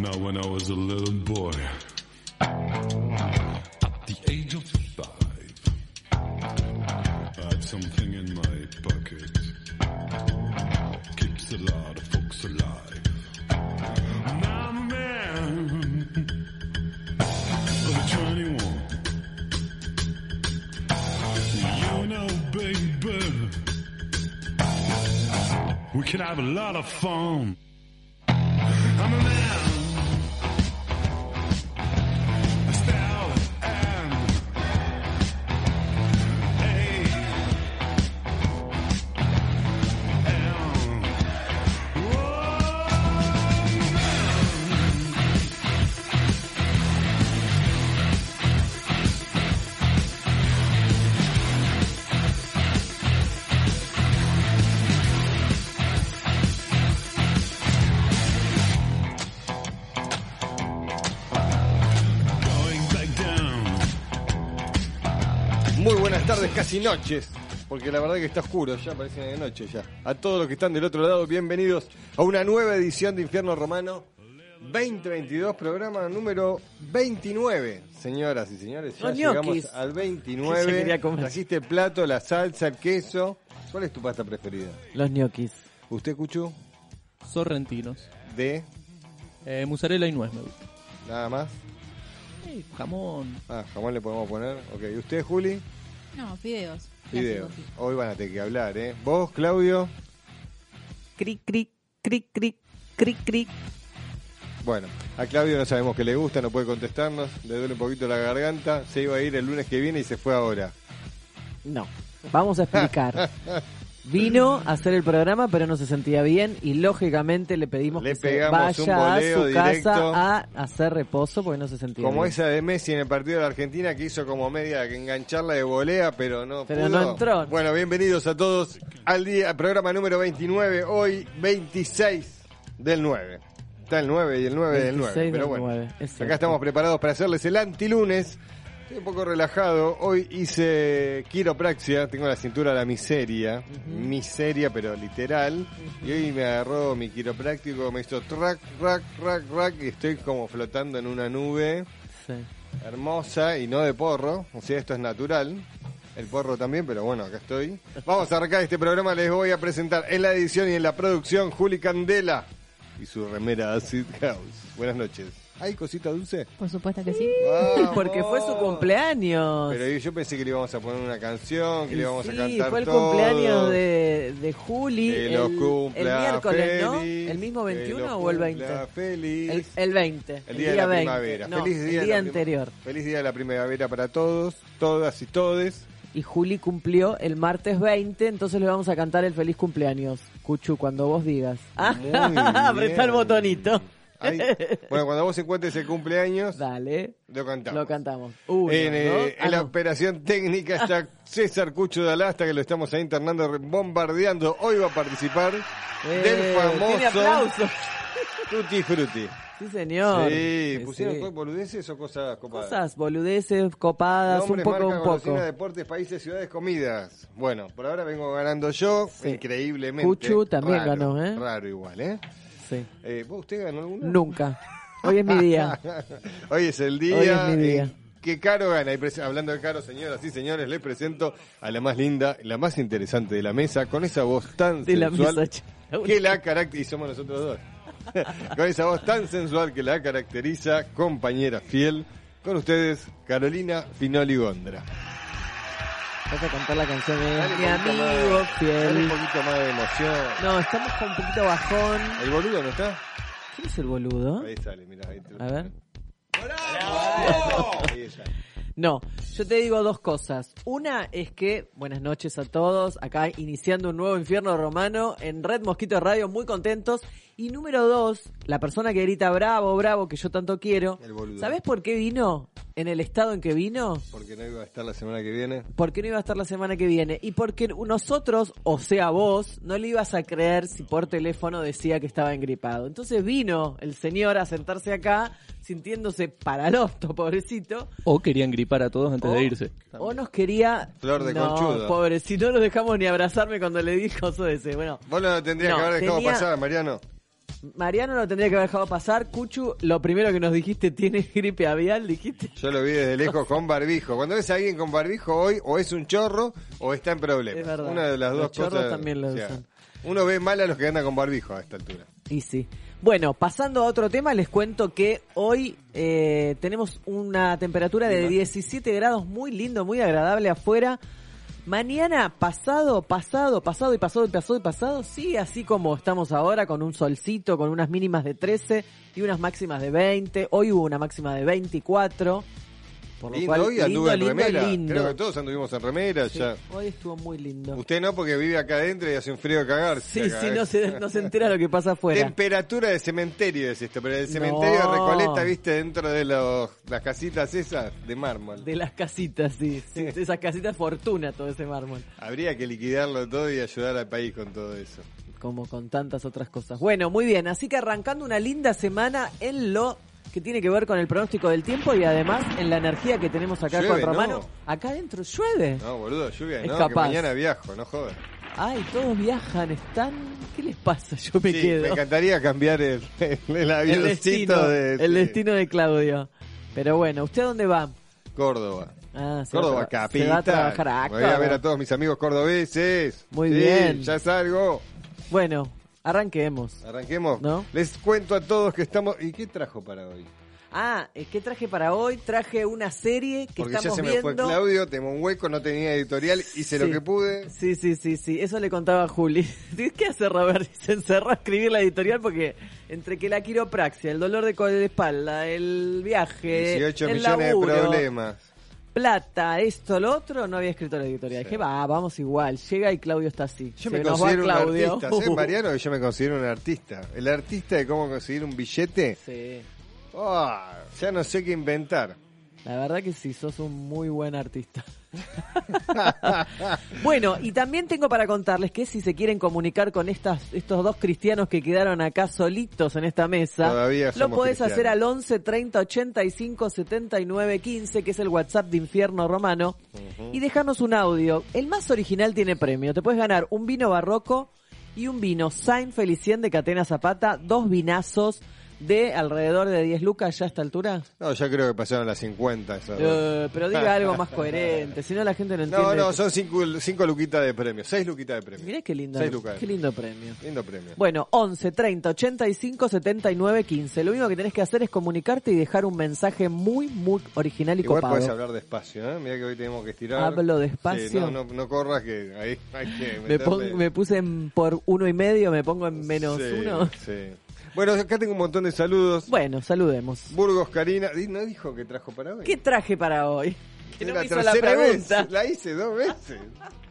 Now, when I was a little boy, at the age of five, I had something in my pocket. Keeps a lot of folks alive. Now I'm a man of 21. You know, baby, we can have a lot of fun. Casi noches, porque la verdad que está oscuro, ya parece de noche ya. A todos los que están del otro lado, bienvenidos a una nueva edición de Infierno Romano 2022, programa número 29. Señoras y señores, ya Los llegamos ñoquis. al Que 29. se quería comer. Trajiste el plato, la salsa, el queso. ¿Cuál es tu pasta preferida? Los ñoquis. ¿Usted, Cuchu? sorrentinos. ¿De? Eh, mozzarella y nuez me gusta. Nada más. Eh, jamón. Ah, jamón le podemos poner. Ok, ¿y usted, Juli? No, fideos. Sí. Hoy van a tener que hablar, ¿eh? ¿Vos, Claudio? Cric, cric, cric, cric, cric, cric. Bueno, a Claudio no sabemos qué le gusta, no puede contestarnos, le duele un poquito la garganta, se iba a ir el lunes que viene y se fue ahora. No. Vamos a explicar. Vino a hacer el programa, pero no se sentía bien y lógicamente le pedimos Le que se vaya a su casa a hacer reposo porque no se sentía Como bien. esa de Messi en el partido de la Argentina que hizo como media que engancharla de volea, pero no Pero pudo. no entró. Bueno, bienvenidos a todos al día, programa número 29, hoy 26 del 9. Está el 9 y el 9 del 9, 26 pero bueno. 9, es. Acá estamos preparados para hacerles el antilunes. Estoy un poco relajado. Hoy hice quiropraxia, tengo la cintura a la miseria. Miseria, pero literal. Y hoy me agarró mi quiropráctico, me hizo track, rack, rack, rack. Y estoy como flotando en una nube Sí. hermosa y no de porro. O sea, esto es natural. El porro también, pero bueno, acá estoy. Vamos a arrancar este programa. Les voy a presentar en la edición y en la producción Juli Candela y su remera Acid House. Buenas noches. ¿Hay cosita dulce? Por supuesto que sí. Vamos. Porque fue su cumpleaños. Pero yo pensé que le íbamos a poner una canción, que le íbamos a sí, cantar fue el todo. cumpleaños de, de Juli. Que el, lo el cumpla miércoles, ¿no? ¿El mismo que 21 lo o el 20? cumpla Feliz. El, el 20. El día, de la 20. primavera. No, feliz día, el de día anterior. Feliz día de la primavera para todos, todas y todes. Y Juli cumplió el martes 20, entonces le vamos a cantar el feliz cumpleaños. Cuchu, cuando vos digas. Apretá el bien. botonito. Ay, bueno, cuando vos encuentres el cumpleaños, Dale, lo cantamos. lo cantamos. Uno, en, eh, ah, en la no. operación técnica está César Cucho de Alasta, que lo estamos ahí internando, bombardeando. Hoy va a participar Eh, del famoso. Tutti Frutti. Sí, señor. Sí, ¿pusieron sí. boludeces o cosas copadas? Cosas, boludeces, copadas, Nombres, un poco, marca, un poco. deportes, países, ciudades, comidas. Bueno, por ahora vengo ganando yo, Sí. increíblemente. Cuchu también Raro, ganó, ¿eh? Raro igual, ¿eh? Sí. Eh, ¿vos, ¿Usted ganó alguno? Nunca. Hoy es mi día. Hoy es el día. Hoy es mi día. en que Caro gana. Y hablando de Caro, señoras y señores, les presento a la más linda, la más interesante de la mesa, con esa voz tan De la sensual mesa, que la caracteriza. Y somos nosotros dos. con esa voz tan sensual que la caracteriza, compañera fiel. Con ustedes, Carolina Finoli Gondra. Vas a cantar la canción de Dale mi amigo más- dale fiel. un poquito más de emoción. No, estamos con un poquito bajón. ¿El boludo no está? ¿Quién es el boludo? Ahí sale, mira. Ahí te- A ver. Ahí está. No, yo te digo dos cosas. Una es que, buenas noches a todos, acá iniciando un nuevo infierno romano en Red Mosquito Radio, muy contentos. Y número dos, la persona que grita bravo, bravo, que yo tanto quiero. El boludo. ¿Sabes por qué vino? En el estado en que vino. Porque no iba a estar la semana que viene. Porque no iba a estar la semana que viene. Y porque nosotros, o sea vos, no le ibas a creer si por teléfono decía que estaba engripado. Entonces vino el señor a sentarse acá, sintiéndose paralosto, pobrecito. O querían gripar a todos antes O- de irse. O nos quería. Flor de no, conchudo. Pobre, si no lo dejamos ni abrazarme cuando le dijo eso ese. Bueno, Vos lo tendrías No, que haber dejado tenía- pasar, Mariano. Mariano lo tendría que haber dejado pasar. Cuchu, lo primero que nos dijiste, tiene gripe avial, dijiste. Yo lo vi desde lejos con barbijo. Cuando ves a alguien con barbijo hoy, o es un chorro o está en problemas. Es verdad. Una de las Los dos chorros cosas. también lo o sea, usan. Uno ve mal a los que andan con barbijo a esta altura. Y sí. Bueno, pasando a otro tema, les cuento que hoy eh, tenemos una temperatura de 17 grados, muy lindo, muy agradable afuera. Mañana pasado, pasado, pasado y pasado y pasado y pasado, sí, así como estamos ahora, con un solcito, con unas mínimas de 13 y unas máximas de 20. Hoy hubo una máxima de 24. Por lo Lindo, cual, hoy anduve lindo, en remera. lindo. Creo que todos anduvimos en remera Sí, ya. hoy estuvo muy lindo. Usted no, porque vive acá adentro y hace un frío de cagar. Sí, sí, no se, no se entera lo que pasa afuera. Temperatura de cementerio es esto, pero el cementerio de. Recoleta, viste, dentro de los, las casitas esas de mármol. De las casitas, sí. sí, Esas casitas fortuna, todo ese mármol. Habría que liquidarlo todo y ayudar al país con todo eso. como con tantas otras cosas. Bueno, muy bien, así que arrancando una linda semana en lo que tiene que ver con el pronóstico del tiempo y además en la energía que tenemos acá Llueve, con Romano. ¿no? Acá adentro llueve. No, boludo, lluvia, Es no, que capaz. mañana viajo, no jodas. Ay, todos viajan, están... ¿Qué les pasa? Yo me Sí, quedo. me encantaría cambiar el, el, el el avioncito destino, de el destino de Claudio. Pero bueno, ¿usted a dónde va? Córdoba. Ah, Córdoba, tra- Se va a capital. trabajar a Voy a ver a todos mis amigos cordobeses. Muy Sí, bien. Ya salgo. Bueno, arranquemos. Arranquemos. ¿No? Les cuento a todos que estamos. ¿Y qué trajo para hoy? Ah, eh, ¿qué traje para hoy? Traje una serie que Porque ya estamos se me viendo. fue Claudio, tengo un hueco, no tenía editorial, hice lo Sí. que pude. Sí, sí, sí, sí. Eso le contaba a Juli. ¿Qué hace Robert? Se encerró a escribir la editorial porque entre que la quiropraxia, el dolor de, de espalda, el viaje, 18 el millones laburo, de problemas. Plata, esto, lo otro, no había escrito la editorial. Sí. Dije, va, vamos igual. Llega y Claudio está así. Yo Se me considero un artista. ¿Sabes, Mariano, que yo me considero un artista? El artista de cómo conseguir un billete. Sí. Ah, ya no sé qué inventar. La verdad que sí, sos un muy buen artista. bueno, y también tengo para contarles que si se quieren comunicar con estas, estos dos cristianos que quedaron acá solitos en esta mesa, lo podés cristianos. hacer al 11 30 85 79 15, que es el WhatsApp de Infierno Romano, y dejarnos un audio. El más original tiene premio. Te puedes ganar un vino barroco y un vino Saint Felicien de Catena Zapata, dos vinazos de alrededor de 10 lucas ya a esta altura. No, ya creo que pasaron las 50. esas. Eh, pero diga algo más coherente, si no la gente no entiende. no, no, son 5 cinco, luquitas de premio. 6 luquitas de premio. Mirá qué lindo, Seis lucas. qué lindo premio. Lindo premio. Bueno, 11 30 85 79 15. Lo único que tenés que hacer es comunicarte y dejar un mensaje muy, muy original y Igual copado. podés hablar despacio, ¿eh? Mira que hoy tenemos que estirar. Hablo despacio. Sí, no, no, no corras que ahí hay que me, pon- me puse en por uno y medio, me pongo en menos Sí, uno. sí. Bueno, acá tengo un montón de saludos. Bueno, saludemos. Burgos Karina, ¿no dijo que trajo para hoy? ¿Qué traje para hoy? Que no la me hizo la pregunta. vez. La hice dos veces.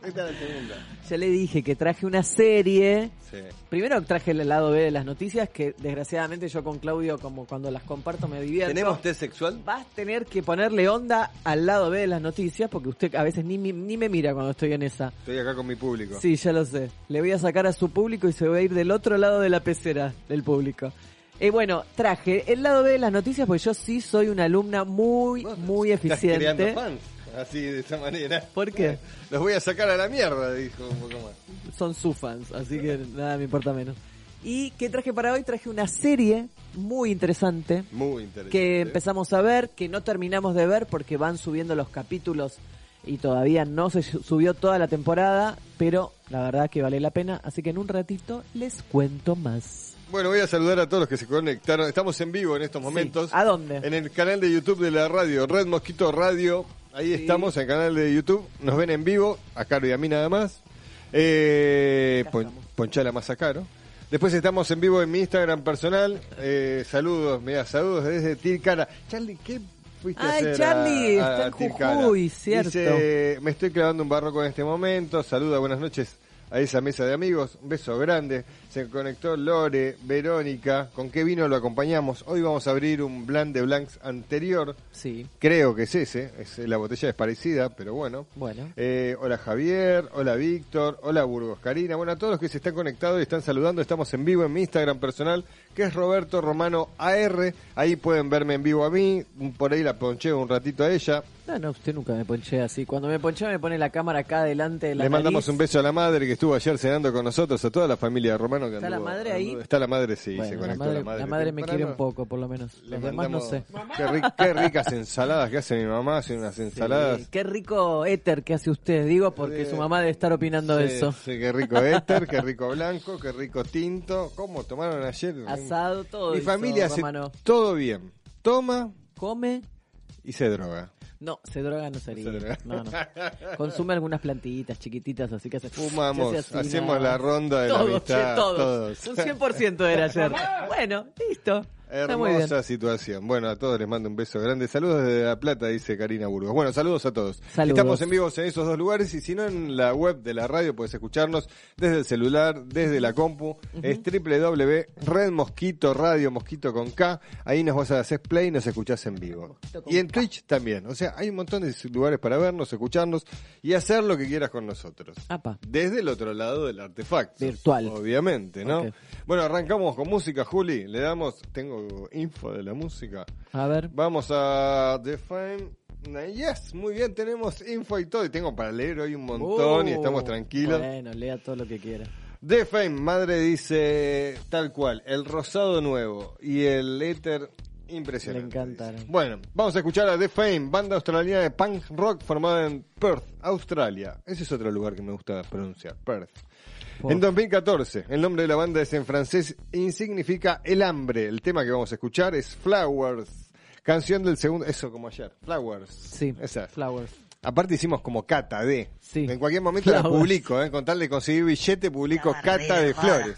Esta es la segunda. Ya le dije que traje una serie. Sí. Primero traje el lado B de las noticias, que desgraciadamente yo con Claudio, como cuando las comparto, me divierto. test sexual? Vas a tener que ponerle onda al lado B de las noticias, porque usted a veces ni, mi- ni me mira cuando estoy en esa. Estoy acá con mi público. Sí, ya lo sé. Le voy a sacar a su público y se va a ir del otro lado de la pecera del público. Eh, bueno, traje el lado B de las noticias porque yo sí soy una alumna muy, Vos muy estás creando eficiente. fans, así de esa manera. ¿Por qué? Los voy a sacar a la mierda, dijo un poco más. Son sus fans, así que nada me importa menos. ¿Y qué traje para hoy? Traje una serie muy interesante Muy interesante. que empezamos a ver, que no terminamos de ver porque van subiendo los capítulos y todavía no se subió toda la temporada, pero la verdad que vale la pena, así que en un ratito les cuento más. Bueno, voy a saludar a todos los que se conectaron. Estamos en vivo en estos momentos. Sí. ¿A dónde? En el canal de YouTube de la radio, Red Mosquito Radio. Ahí estamos, en el canal de YouTube. Nos ven en vivo, a Caro y a mí nada más. Eh, pon-. Ponchala más a Caro. Después estamos en vivo en mi Instagram personal. Eh, saludos, mira, saludos desde Tilcara. Charlie, ¿qué fuiste a Ay, hacer Charlie, a- a está en? Jujuy, cierto. Dice, me estoy clavando un barroco en este momento. Saluda, buenas noches a esa mesa de amigos. Un beso grande. Se conectó Lore, Verónica. ¿Con qué vino lo acompañamos? Hoy vamos a abrir un Blanc de Blancs anterior. Sí, Creo que es ese. Es, la botella es parecida, pero bueno. bueno. Eh, hola Javier, hola Víctor, hola Burgos Karina. Bueno, a todos los que se están conectados y están saludando, estamos en vivo en mi Instagram personal, que es Roberto Romano AR. Ahí pueden verme en vivo a mí, por ahí la poncheo un ratito a ella. No, no, usted nunca me ponché así. Cuando me ponché me pone la cámara acá delante de la Le mandamos un beso a la madre que estuvo ayer cenando con nosotros, a toda la familia de Romano que ¿Está la madre ahí? anduvo- Está la madre, sí, Bueno, se la conectó madre, la madre. la madre me temprano. quiere un poco, por lo menos. Le Los demás no mandamos- sé. Qué, ri- qué ricas ensaladas que hace mi mamá, hace unas ensaladas. Sí, qué rico éter que hace usted, digo, porque Sí. su mamá debe estar opinando Sí, eso. sí, qué rico éter, qué rico blanco, qué rico tinto. ¿Cómo tomaron ayer? Asado, todo Mi hizo familia hace Romano. todo bien. Toma Come. y se droga. No, se droga no sería. Se droga. No, no. Consume algunas plantitas chiquititas, así que hace. Fumamos, se así, hacemos la ronda de la Todos, amistad. che, todos. todos. Un 100% era ayer. Bueno, listo. Hermosa situación. Bueno, a todos les mando un beso grande. Saludos desde La Plata, dice Karina Burgos. Bueno, saludos a todos. Saludos. Estamos en vivos en esos dos lugares y si no en la web de la radio puedes escucharnos desde el celular, desde la compu. Es www.red Mosquito Radio Mosquito con K. Ahí nos vas a hacer play y nos escuchás en vivo. Y en K. Twitch también. O sea, hay un montón de lugares para vernos, escucharnos y hacer lo que quieras con nosotros. Apa. Desde el otro lado del artefacto. Virtual. Obviamente, ¿no? Bueno, arrancamos con música, Juli. Le damos, tengo info de la música. A ver. Vamos a Define. Yes, muy bien, tenemos info y todo. Y tengo para leer hoy un montón y Uh, estamos tranquilos. Bueno, lea todo lo que quiera. The Fame, madre dice tal cual, el rosado nuevo y el éter impresionante. Le encantaron. Bueno, vamos a escuchar a The Fame, banda australiana de punk rock formada en Perth, Australia. Ese es otro lugar que me gusta pronunciar, Perth. Por- En 2014, el nombre de la banda es en francés y significa el hambre. El tema que vamos a escuchar es Flowers, canción del segundo, eso como ayer, Flowers. Sí, Esa. Flowers. Aparte hicimos como cata de. Sí. En cualquier momento la publico, ¿eh? con tal de conseguir billete, publico cata de flores.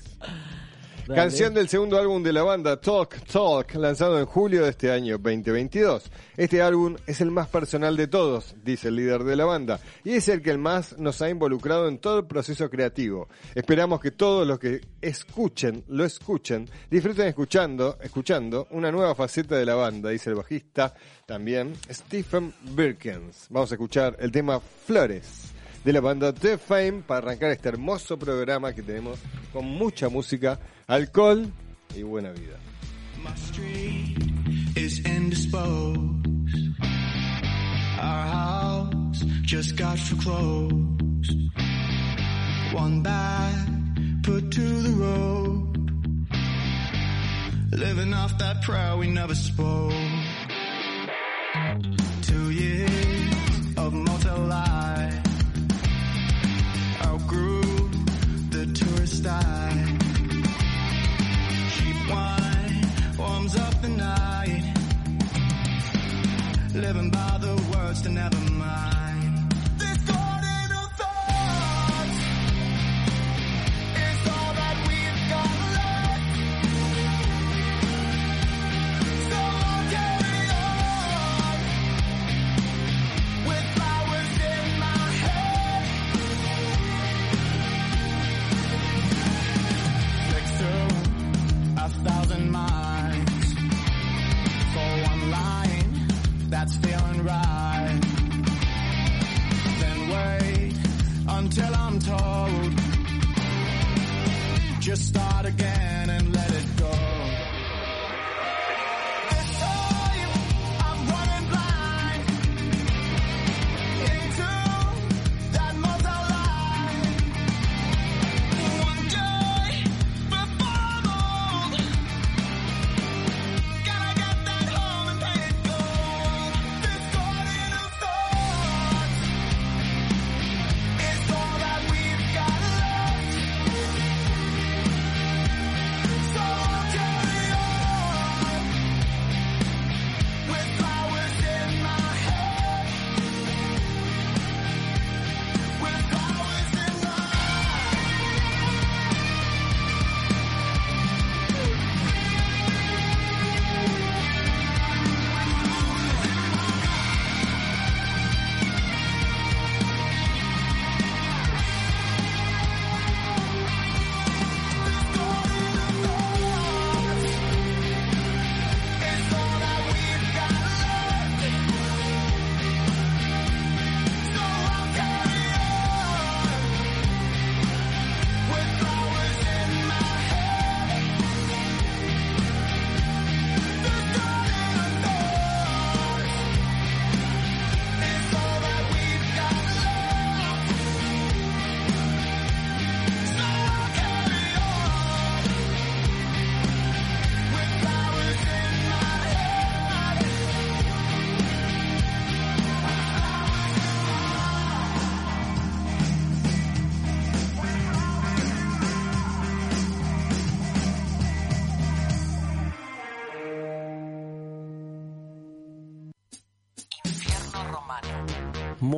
Canción del segundo álbum de la banda, Talk Talk, lanzado en julio de este año 2022. Este álbum es el más personal de todos, dice el líder de la banda, y es el que más nos ha involucrado en todo el proceso creativo. Esperamos que todos los que escuchen, lo escuchen, disfruten escuchando, escuchando una nueva faceta de la banda, dice el bajista también, Stephen Birkens. Vamos a escuchar el tema Flores de la banda The Fame para arrancar este hermoso programa que tenemos con mucha música, alcohol y buena vida. My street is indisposed. Our house just got foreclosed. One bag put to the road. Living off that prayer we never spoke. Two years Living by the words to never mind.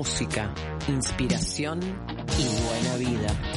música, inspiración y buena vida.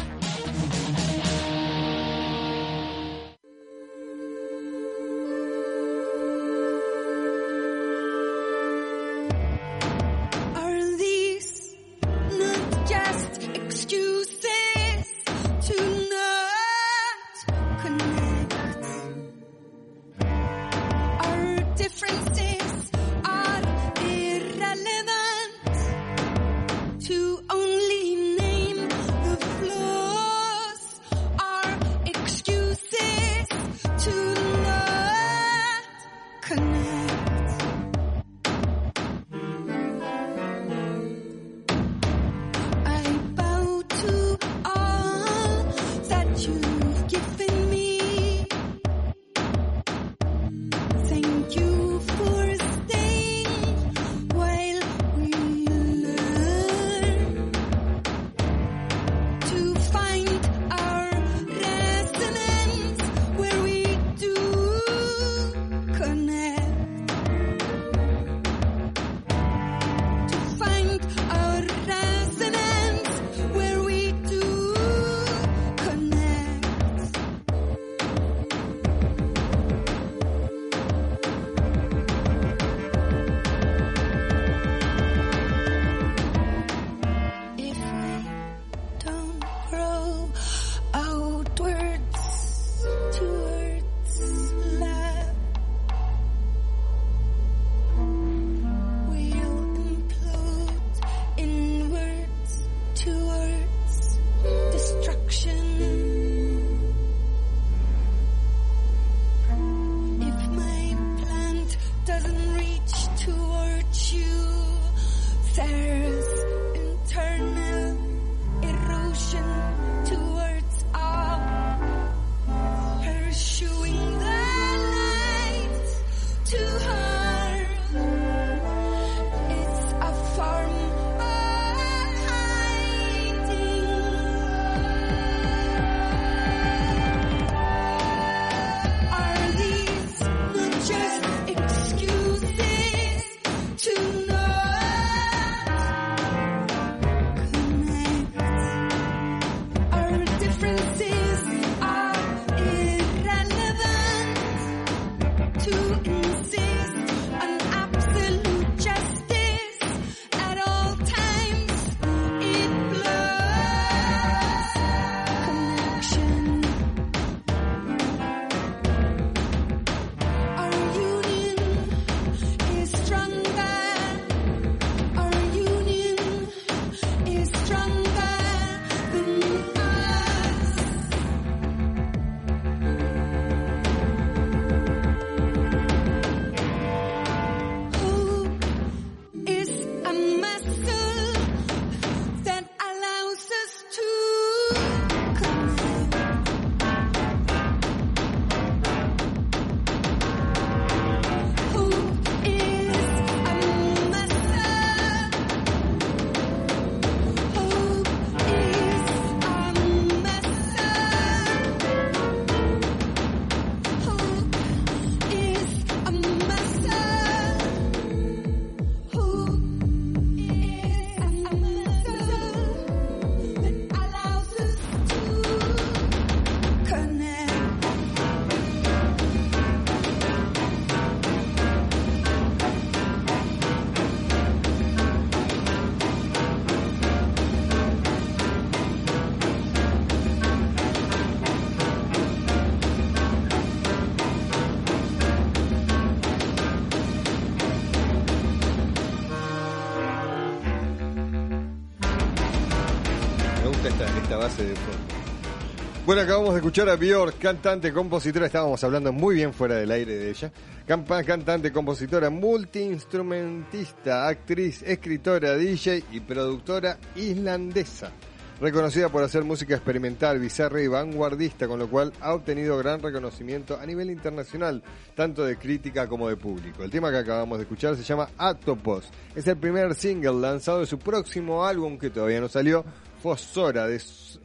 Bueno, acabamos de escuchar a Björk, cantante, compositora, estábamos hablando muy bien fuera del aire de ella. Cantante, compositora, multiinstrumentista, actriz, escritora, DJ y productora islandesa. Reconocida por hacer música experimental, bizarra y vanguardista, con lo cual ha obtenido gran reconocimiento a nivel internacional, tanto de crítica como de público. El tema que acabamos de escuchar se llama Atopos. Es el primer single lanzado de su próximo álbum que todavía no salió, Fosora,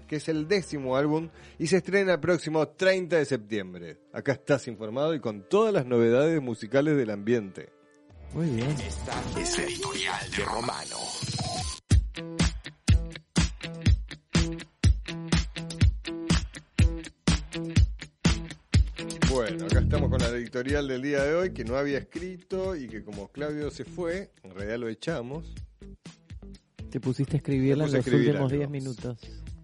que es el décimo álbum y se estrena el próximo 30 de septiembre. Acá estás informado y con todas las novedades musicales del ambiente. Muy bien. Esta es la editorial de Romano. Bueno, acá estamos con la editorial del día de hoy que no había escrito y que como Claudio se fue, en realidad lo echamos. Te pusiste a escribirla en los últimos algo. 10 minutos.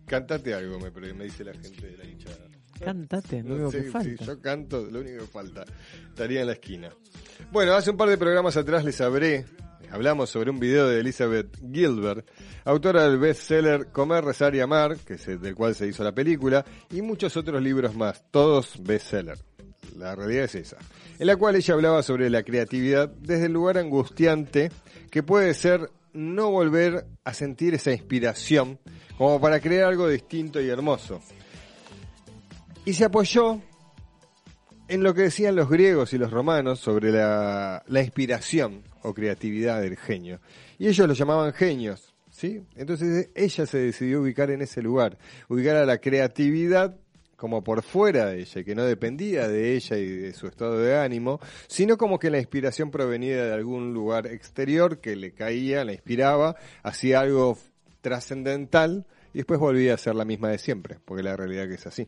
Cantate algo, me, me dice la gente de la hinchada. Cántate, lo No único sé, que falta. si yo canto, lo único que falta. Estaría en la esquina. Bueno, hace un par de programas atrás les hablé, hablamos sobre un video de Elizabeth Gilbert, autora del bestseller Comer, Rezar y Amar, que es del cual se hizo la película, y muchos otros libros más, todos bestseller. La realidad es esa. En la cual ella hablaba sobre la creatividad desde el lugar angustiante que puede ser no volver a sentir esa inspiración como para crear algo distinto y hermoso. Y se apoyó en lo que decían los griegos y los romanos sobre la, inspiración o creatividad del genio. Y ellos lo llamaban genios, ¿sí? Entonces ella se decidió ubicar en ese lugar, ubicar a la creatividad como por fuera de ella, que no dependía de ella y de su estado de ánimo, sino como que la inspiración provenía de algún lugar exterior que le caía, la inspiraba, hacía algo trascendental y después volvía a ser la misma de siempre, porque la realidad que es así.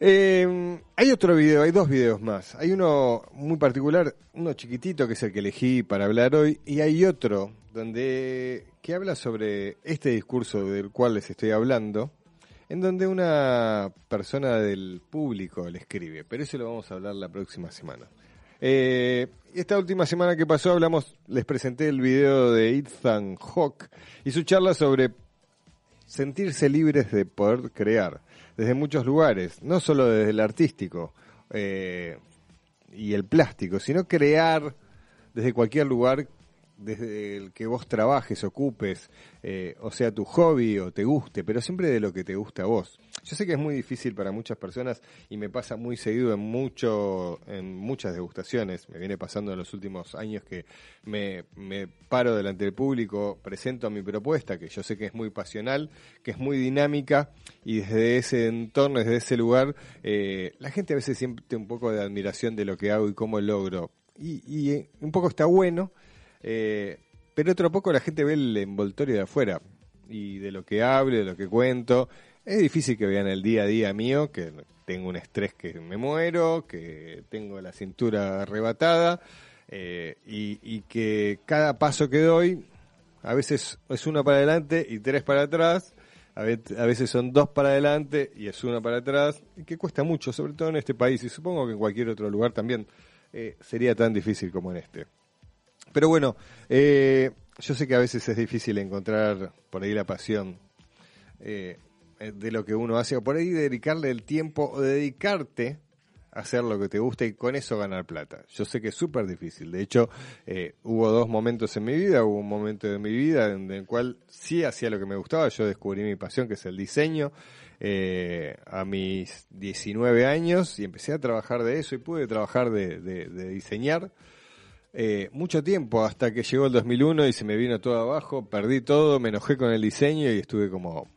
Eh, hay otro video, hay dos videos más. Hay uno muy particular, uno chiquitito que es el que elegí para hablar hoy, y hay otro donde que habla sobre este discurso del cual les estoy hablando, en donde una persona del público le escribe, pero eso lo vamos a hablar la próxima semana. Eh, esta última semana que pasó hablamos, les presenté el video de Ethan Hawke y su charla sobre sentirse libres de poder crear desde muchos lugares, no solo desde el artístico eh, y el plástico, sino crear desde cualquier lugar desde el que vos trabajes, ocupes, eh, o sea tu hobby o te guste, pero siempre de lo que te gusta a vos. Yo sé que es muy difícil para muchas personas y me pasa muy seguido en mucho, en muchas degustaciones. Me viene pasando en los últimos años que me, me paro delante del público, presento mi propuesta, que yo sé que es muy pasional, que es muy dinámica y desde ese entorno, desde ese lugar, eh, la gente a veces siente un poco de admiración de lo que hago y cómo logro. Y, y eh, un poco está bueno, eh, pero otro poco la gente ve el envoltorio de afuera y de lo que hablo, de lo que cuento. Es difícil que vean el día a día mío, que tengo un estrés que me muero, que tengo la cintura arrebatada eh, y, que cada paso que doy a veces es uno para adelante y tres para atrás. A ve- a veces son dos para adelante y es uno para atrás, y que cuesta mucho, sobre todo en este país, y supongo que en cualquier otro lugar también eh, sería tan difícil como en este. Pero bueno, eh, yo sé que a veces es difícil encontrar por ahí la pasión eh, de lo que uno hace, o por ahí dedicarle el tiempo o dedicarte a hacer lo que te gusta y con eso ganar plata. Yo sé que es súper difícil. De hecho, eh, hubo dos momentos en mi vida. Hubo un momento de mi vida en el cual sí hacía lo que me gustaba. Yo descubrí mi pasión, que es el diseño, eh, a mis 19 años y empecé a trabajar de eso y pude trabajar de, de- de diseñar eh, mucho tiempo hasta que llegó el 2001 y se me vino todo abajo, perdí todo, me enojé con el diseño y estuve como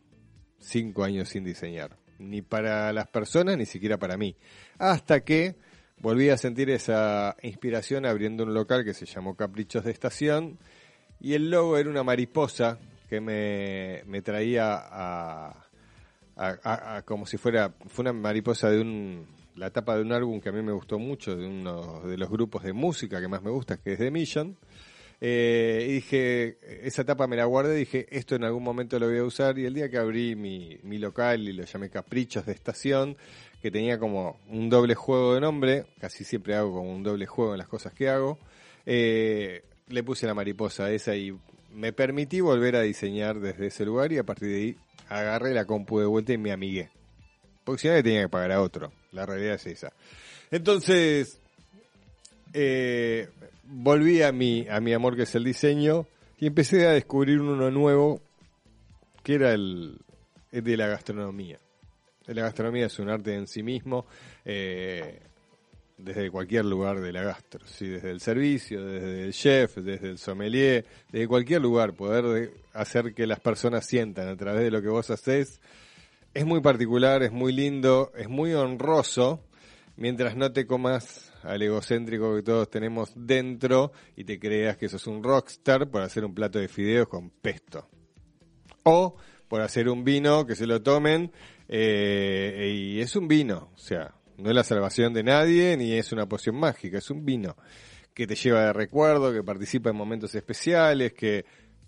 cinco años sin diseñar, ni para las personas ni siquiera para mí, hasta que volví a sentir esa inspiración abriendo un local que se llamó Caprichos de Estación y el logo era una mariposa que me, me traía a, a- como si fuera, fue una mariposa de un, la tapa de un álbum que a mí me gustó mucho, de uno de los grupos de música que más me gusta, que es The Mission. Eh, y dije, esa tapa me la guardé, dije, esto en algún momento lo voy a usar. Y el día que abrí mi, mi local y lo llamé Caprichos de Estación, que tenía como un doble juego de nombre, casi siempre hago como un doble juego en las cosas que hago, eh, le puse la mariposa esa y me permití volver a diseñar desde ese lugar y a partir de ahí agarré la compu de vuelta y me amigué. Porque si no tenía que pagar a otro. La realidad es esa. Entonces, eh, volví a mi, a mi amor que es el diseño y empecé a descubrir uno nuevo que era el, el de la gastronomía. La gastronomía es un arte en sí mismo, eh, desde cualquier lugar de la gastro, ¿sí? desde el servicio, desde el chef, desde el sommelier, desde cualquier lugar, poder de- hacer que las personas sientan a través de lo que vos haces, es muy particular, es muy lindo, es muy honroso. Mientras no te comas al egocéntrico que todos tenemos dentro y te creas que sos un rockstar por hacer un plato de fideos con pesto. O por hacer un vino que se lo tomen eh, y es un vino, o sea, no es la salvación de nadie ni es una poción mágica, es un vino que te lleva de recuerdo, que participa en momentos especiales, que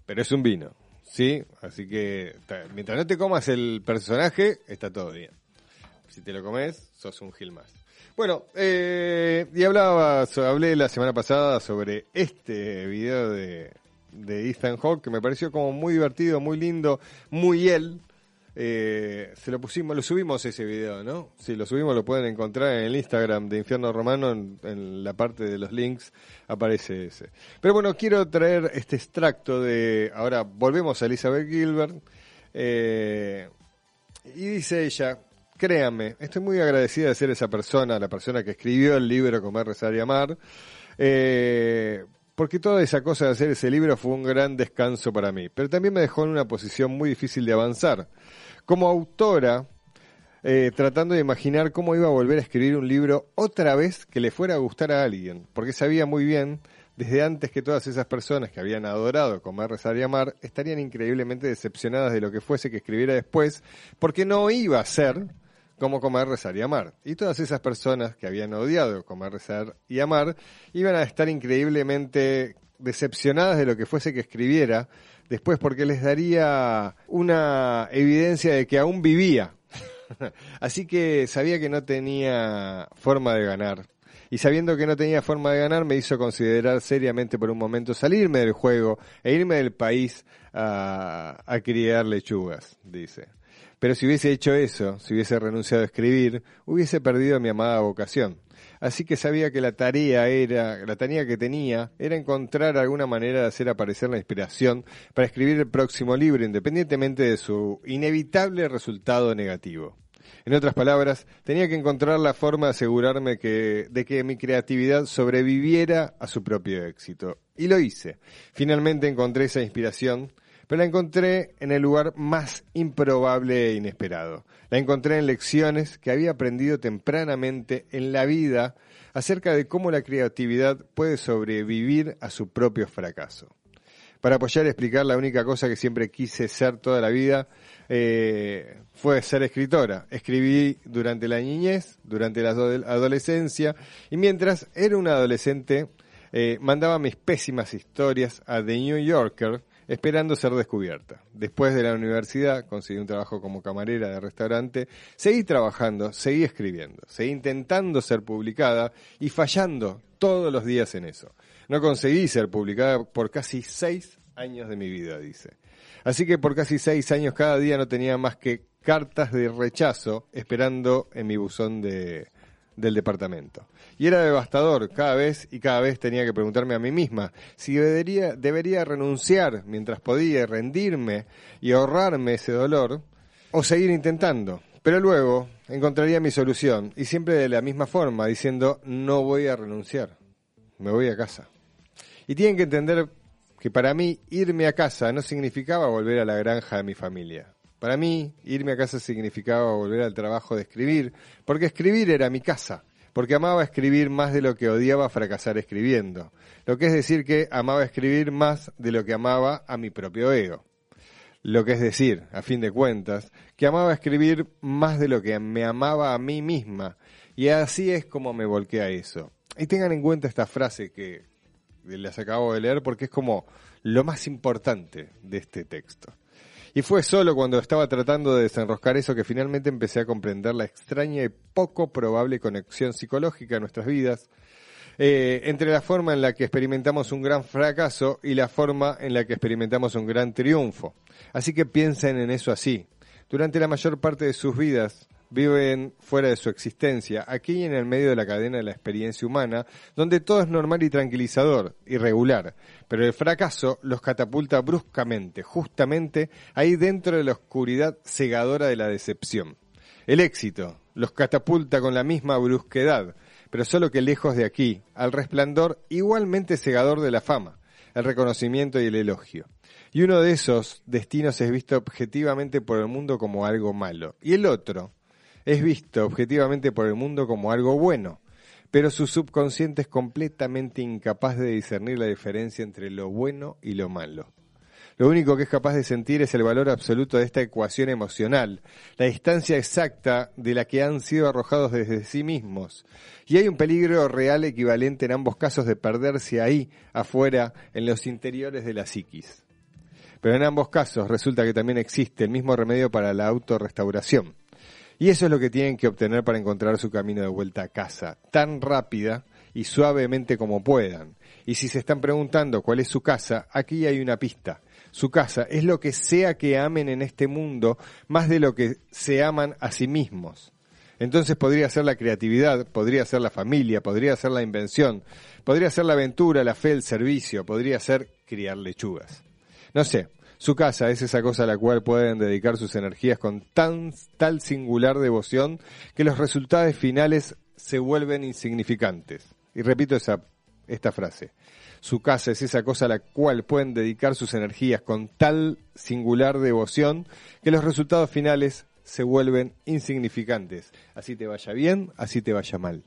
pero es un vino, ¿sí? Así que mientras no te comas el personaje, está todo bien. Si te lo comes, sos un gil más. Bueno, eh, y hablaba, hablé la semana pasada sobre este video de, de Ethan Hawke, que me pareció como muy divertido, muy lindo, muy él. Eh, se lo pusimos, lo subimos ese video, ¿no? Si lo subimos lo pueden encontrar en el Instagram de Infierno Romano, en, la parte de los links aparece ese. Pero bueno, quiero traer este extracto de, ahora volvemos a Elizabeth Gilbert, eh, y dice ella, créame, estoy muy agradecida de ser esa persona, la persona que escribió el libro Comer, Rezar y Amar, eh, porque toda esa cosa de hacer ese libro fue un gran descanso para mí, pero también me dejó en una posición muy difícil de avanzar. Como autora, eh, tratando de imaginar cómo iba a volver a escribir un libro otra vez que le fuera a gustar a alguien, porque sabía muy bien desde antes que todas esas personas que habían adorado comer, rezar y amar estarían increíblemente decepcionadas de lo que fuese que escribiera después, porque no iba a ser como comer, rezar y amar. Y todas esas personas que habían odiado comer, rezar y amar iban a estar increíblemente decepcionadas de lo que fuese que escribiera después porque les daría una evidencia de que aún vivía. Así que sabía que no tenía forma de ganar. Y sabiendo que no tenía forma de ganar, me hizo considerar seriamente por un momento salirme del juego e irme del país a, a criar lechugas, dice. Pero si hubiese hecho eso, si hubiese renunciado a escribir, hubiese perdido mi amada vocación. Así que sabía que la tarea era, la tarea que tenía era encontrar alguna manera de hacer aparecer la inspiración para escribir el próximo libro, independientemente de su inevitable resultado negativo. En otras palabras, tenía que encontrar la forma de asegurarme que, de que mi creatividad sobreviviera a su propio éxito. Y lo hice. Finalmente encontré esa inspiración, pero la encontré en el lugar más improbable e inesperado. La encontré en lecciones que había aprendido tempranamente en la vida acerca de cómo la creatividad puede sobrevivir a su propio fracaso. Para apoyar y explicar la única cosa que siempre quise ser toda la vida eh, fue ser escritora. Escribí durante la niñez, durante la ado- adolescencia y mientras era una adolescente eh, mandaba mis pésimas historias a The New Yorker esperando ser descubierta. Después de la universidad conseguí un trabajo como camarera de restaurante, seguí trabajando, seguí escribiendo, seguí intentando ser publicada y fallando todos los días en eso. No conseguí ser publicada por casi seis años de mi vida, dice. Así que por casi seis años cada día no tenía más que cartas de rechazo esperando en mi buzón de, del departamento. Y era devastador cada vez y cada vez tenía que preguntarme a mí misma si debería, debería renunciar mientras podía, rendirme y ahorrarme ese dolor o seguir intentando. Pero luego encontraría mi solución y siempre de la misma forma diciendo no voy a renunciar, me voy a casa. Y tienen que entender que para mí irme a casa no significaba volver a la granja de mi familia. Para mí irme a casa significaba volver al trabajo de escribir, porque escribir era mi casa, porque amaba escribir más de lo que odiaba fracasar escribiendo. Lo que es decir que amaba escribir más de lo que amaba a mi propio ego. Lo que es decir, a fin de cuentas, que amaba escribir más de lo que me amaba a mí misma. Y así es como me volqué a eso. Y tengan en cuenta esta frase que las acabo de leer porque es como lo más importante de este texto. Y fue solo cuando estaba tratando de desenroscar eso que finalmente empecé a comprender la extraña y poco probable conexión psicológica de nuestras vidas eh, entre la forma en la que experimentamos un gran fracaso y la forma en la que experimentamos un gran triunfo. Así que piensen en eso así. Durante la mayor parte de sus vidas viven fuera de su existencia, aquí en el medio de la cadena de la experiencia humana, donde todo es normal y tranquilizador, y regular, pero el fracaso los catapulta bruscamente, justamente ahí dentro de la oscuridad cegadora de la decepción. El éxito los catapulta con la misma brusquedad, pero solo que lejos de aquí, al resplandor igualmente cegador de la fama, el reconocimiento y el elogio. Y uno de esos destinos es visto objetivamente por el mundo como algo malo. Y el otro Es visto objetivamente por el mundo como algo bueno, pero su subconsciente es completamente incapaz de discernir la diferencia entre lo bueno y lo malo. Lo único que es capaz de sentir es el valor absoluto de esta ecuación emocional, la distancia exacta de la que han sido arrojados desde sí mismos. Y hay un peligro real equivalente en ambos casos de perderse ahí, afuera, en los interiores de la psiquis. Pero en ambos casos resulta que también existe el mismo remedio para la autorrestauración. Y eso es lo que tienen que obtener para encontrar su camino de vuelta a casa, tan rápida y suavemente como puedan. Y si se están preguntando cuál es su casa, aquí hay una pista. Su casa es lo que sea que amen en este mundo, más de lo que se aman a sí mismos. Entonces podría ser la creatividad, podría ser la familia, podría ser la invención, podría ser la aventura, la fe, el servicio, podría ser criar lechugas. No sé, su casa es esa cosa a la cual pueden dedicar sus energías con tan tal singular devoción que los resultados finales se vuelven insignificantes. Y repito esa esta frase. Su casa es esa cosa a la cual pueden dedicar sus energías con tal singular devoción que los resultados finales se vuelven insignificantes. Así te vaya bien, así te vaya mal.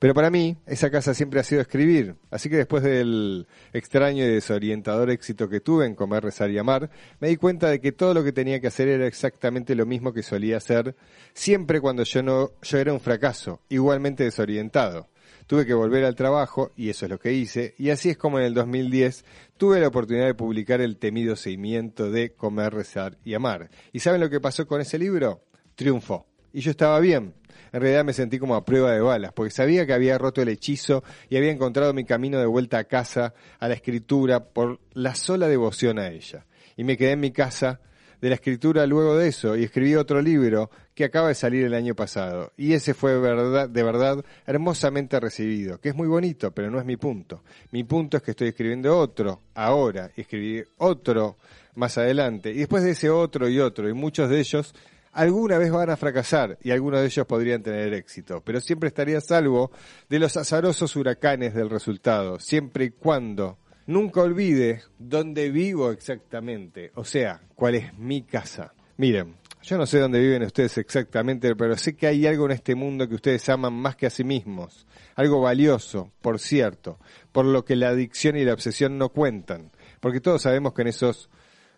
Pero para mí, esa casa siempre ha sido escribir. Así que después del extraño y desorientador éxito que tuve en Comer, Rezar y Amar, me di cuenta de que todo lo que tenía que hacer era exactamente lo mismo que solía hacer siempre cuando yo no, yo era un fracaso, igualmente desorientado. Tuve que volver al trabajo, y eso es lo que hice, y así es como en el 2010 tuve la oportunidad de publicar el temido seguimiento de Comer, Rezar y Amar. ¿Y saben lo que pasó con ese libro? Triunfó. Y yo estaba bien. En realidad me sentí como a prueba de balas, porque sabía que había roto el hechizo y había encontrado mi camino de vuelta a casa, a la escritura, por la sola devoción a ella. Y me quedé en mi casa de la escritura luego de eso y escribí otro libro que acaba de salir el año pasado. Y ese fue verdad, de verdad hermosamente recibido, que es muy bonito, pero no es mi punto. Mi punto es que estoy escribiendo otro ahora escribí otro más adelante. Y después de ese otro y otro, y muchos de ellos alguna vez van a fracasar y algunos de ellos podrían tener éxito, pero siempre estaría a salvo de los azarosos huracanes del resultado, siempre y cuando nunca olvide dónde vivo exactamente, o sea, cuál es mi casa. Miren, yo no sé dónde viven ustedes exactamente, pero sé que hay algo en este mundo que ustedes aman más que a sí mismos, algo valioso, por cierto, por lo que la adicción y la obsesión no cuentan, porque todos sabemos que en esos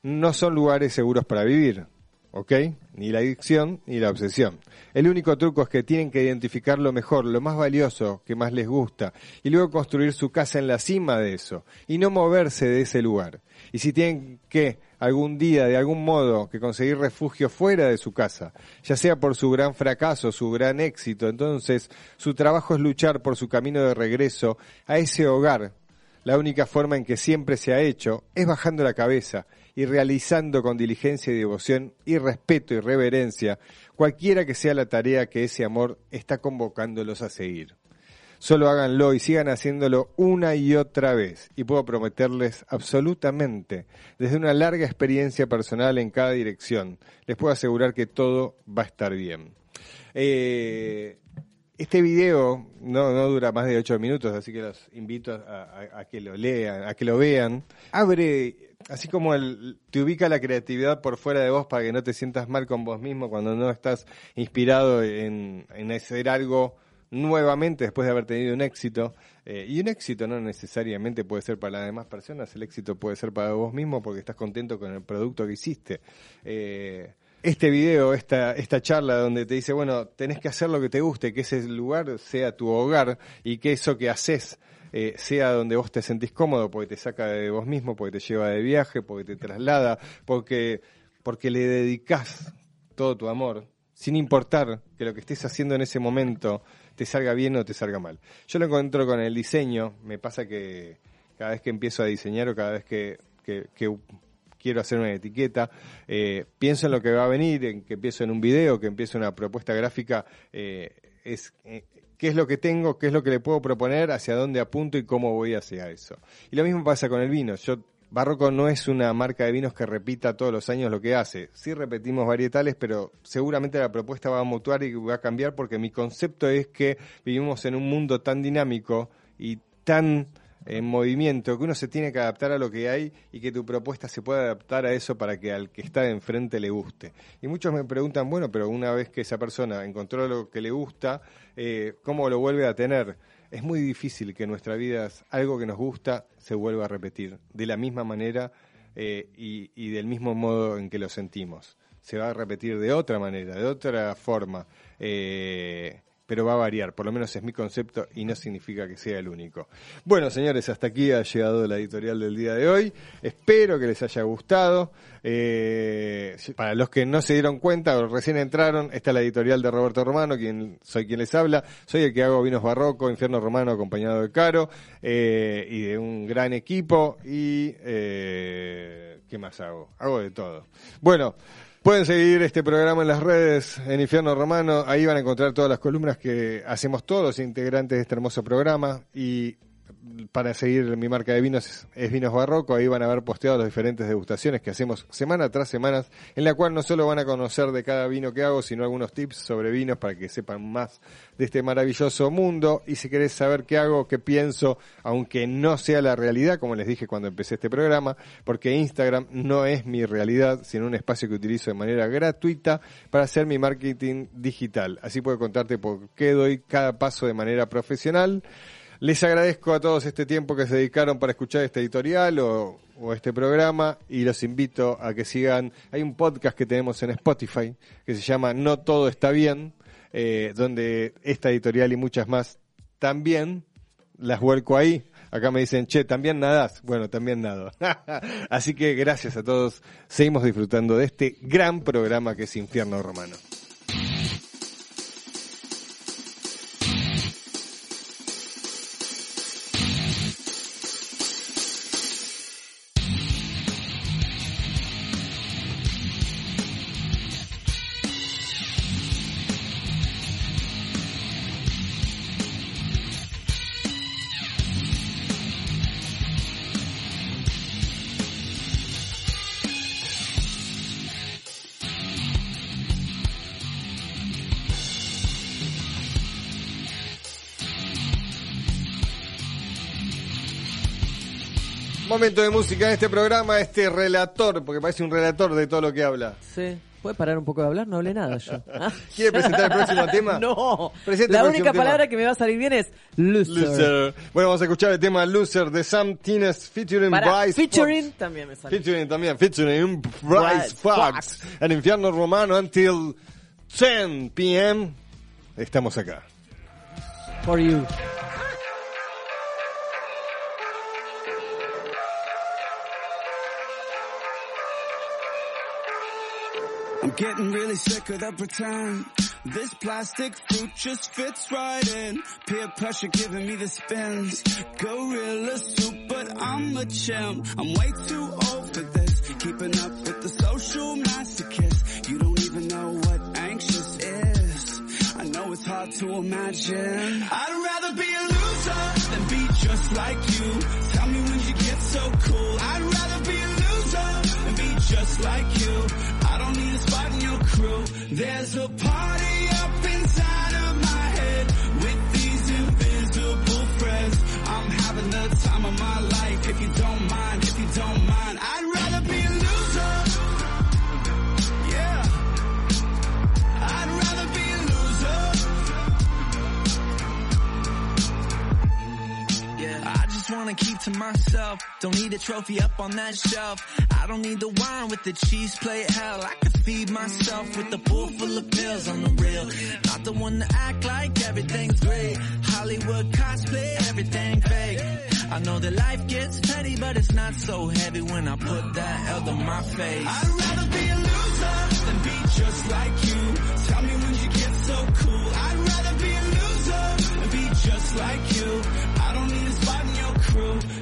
no son lugares seguros para vivir, ¿ok? Ni la adicción ni la obsesión. El único truco es que tienen que identificar lo mejor, lo más valioso que más les gusta, y luego construir su casa en la cima de eso, y no moverse de ese lugar. Y si tienen que algún día, de algún modo, que conseguir refugio fuera de su casa, ya sea por su gran fracaso, su gran éxito, entonces su trabajo es luchar por su camino de regreso a ese hogar. La única forma en que siempre se ha hecho es bajando la cabeza y realizando con diligencia y devoción y respeto y reverencia cualquiera que sea la tarea que ese amor está convocándolos a seguir. Solo háganlo y sigan haciéndolo una y otra vez. Y puedo prometerles absolutamente, desde una larga experiencia personal en cada dirección, les puedo asegurar que todo va a estar bien. Eh, este video no, no dura más de ocho minutos, así que los invito a, que lo lean, a que lo vean. Abre, así como el, te ubica la creatividad por fuera de vos para que no te sientas mal con vos mismo cuando no estás inspirado en, en hacer algo nuevamente después de haber tenido un éxito. Eh, y un éxito no necesariamente puede ser para las demás personas, el éxito puede ser para vos mismo porque estás contento con el producto que hiciste. Eh, este video, esta, esta charla donde te dice, bueno, tenés que hacer lo que te guste, que ese lugar sea tu hogar y que eso que haces eh, sea donde vos te sentís cómodo, porque te saca de vos mismo, porque te lleva de viaje, porque te traslada, porque, porque le dedicás todo tu amor, sin importar que lo que estés haciendo en ese momento te salga bien o te salga mal. Yo lo encuentro con el diseño, me pasa que cada vez que empiezo a diseñar o cada vez que, que- que quiero hacer una etiqueta, eh, pienso en lo que va a venir, en que empiezo en un video, que empiezo una propuesta gráfica, eh, es eh, qué es lo que tengo, qué es lo que le puedo proponer, hacia dónde apunto y cómo voy hacia eso. Y lo mismo pasa con el vino. Yo Barroco no es una marca de vinos que repita todos los años lo que hace. Sí repetimos varietales, pero seguramente la propuesta va a mutuar y va a cambiar porque mi concepto es que vivimos en un mundo tan dinámico y tan en movimiento, que uno se tiene que adaptar a lo que hay y que tu propuesta se pueda adaptar a eso para que al que está de enfrente le guste. Y muchos me preguntan, bueno, pero una vez que esa persona encontró lo que le gusta, eh, ¿cómo lo vuelve a tener? Es muy difícil que en nuestra vida algo que nos gusta se vuelva a repetir de la misma manera eh, y, del mismo modo en que lo sentimos. Se va a repetir de otra manera, de otra forma. Eh, pero va a variar, por lo menos es mi concepto y no significa que sea el único. Bueno, señores, hasta aquí ha llegado la editorial del día de hoy. Espero que les haya gustado. Eh, para los que no se dieron cuenta o recién entraron, esta es la editorial de Roberto Romano, quien soy quien les habla. Soy el que hago vinos barroco, infierno romano, acompañado de Caro eh, y de un gran equipo. Y eh, ¿qué más hago? Hago de todo. Bueno. Pueden seguir este programa en las redes, en Infierno Romano. Ahí van a encontrar todas las columnas que hacemos todos los integrantes de este hermoso programa. Y para seguir mi marca de vinos es Vinos Barroco. Ahí van a ver posteados las diferentes degustaciones que hacemos semana tras semana, en la cual no solo van a conocer de cada vino que hago, sino algunos tips sobre vinos para que sepan más de este maravilloso mundo. Y si querés saber qué hago, qué pienso, aunque no sea la realidad, como les dije cuando empecé este programa, porque Instagram no es mi realidad, sino un espacio que utilizo de manera gratuita para hacer mi marketing digital. Así puedo contarte por qué doy cada paso de manera profesional. Les agradezco a todos este tiempo que se dedicaron para escuchar este editorial o, este programa y los invito a que sigan. Hay un podcast que tenemos en Spotify que se llama No Todo Está Bien, eh, donde esta editorial y muchas más también las vuelco ahí. Acá me dicen, che, ¿también nadás? Bueno, también nado. Así que gracias a todos. Seguimos disfrutando de este gran programa que es Infierno Romano. Momento de música en este programa, este relator, porque parece un relator de todo lo que habla. Sí. ¿Puede parar un poco de hablar? No hablé nada yo. Ah. ¿Quiere presentar el próximo tema? No. La única próximo tema. palabra que me va a salir bien es loser. Loser. Bueno, vamos a escuchar el tema Loser de Sam Tines featuring Para, Bryce featuring Fox. también me sale. Featuring también, featuring Bryce Bryce Fox. El infierno romano until 10 p.m. Estamos acá. For you. Getting really sick of the pretend. This plastic fruit just fits right in. Peer pressure giving me the spins. Gorilla soup, but I'm a chimp. I'm way too old for this. Keeping up with the social masochist. You don't even know what anxious is. I know it's hard to imagine. I'd rather be a loser than be just like you. Tell me when you get so cool. I'd rather be a loser than be just like you. There's a party up inside of my head with these invisible friends. I'm having the time of my life. Myself. Don't need a trophy up on that shelf. I don't need the wine with the cheese plate. Hell, I could feed myself with a bowl full of pills on the real. Not the one to act like everything's great. Hollywood cosplay, everything fake. I know that life gets petty, but it's not so heavy when I put that L to my face. I'd rather be a loser than be just like you. Tell me when you get so cool. I'd rather be a loser than be just like you. I don't need a spot in your crew.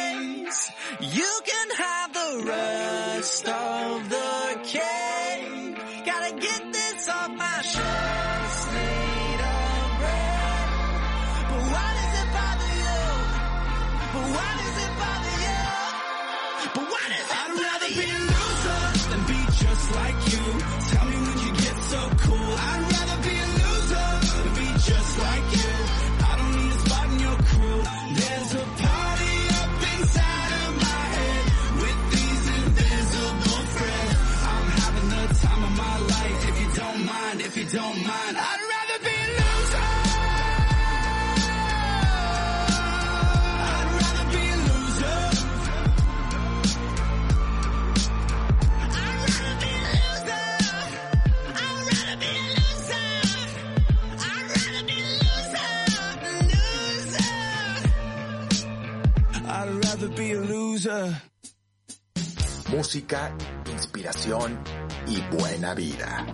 Música, inspiración y buena vida.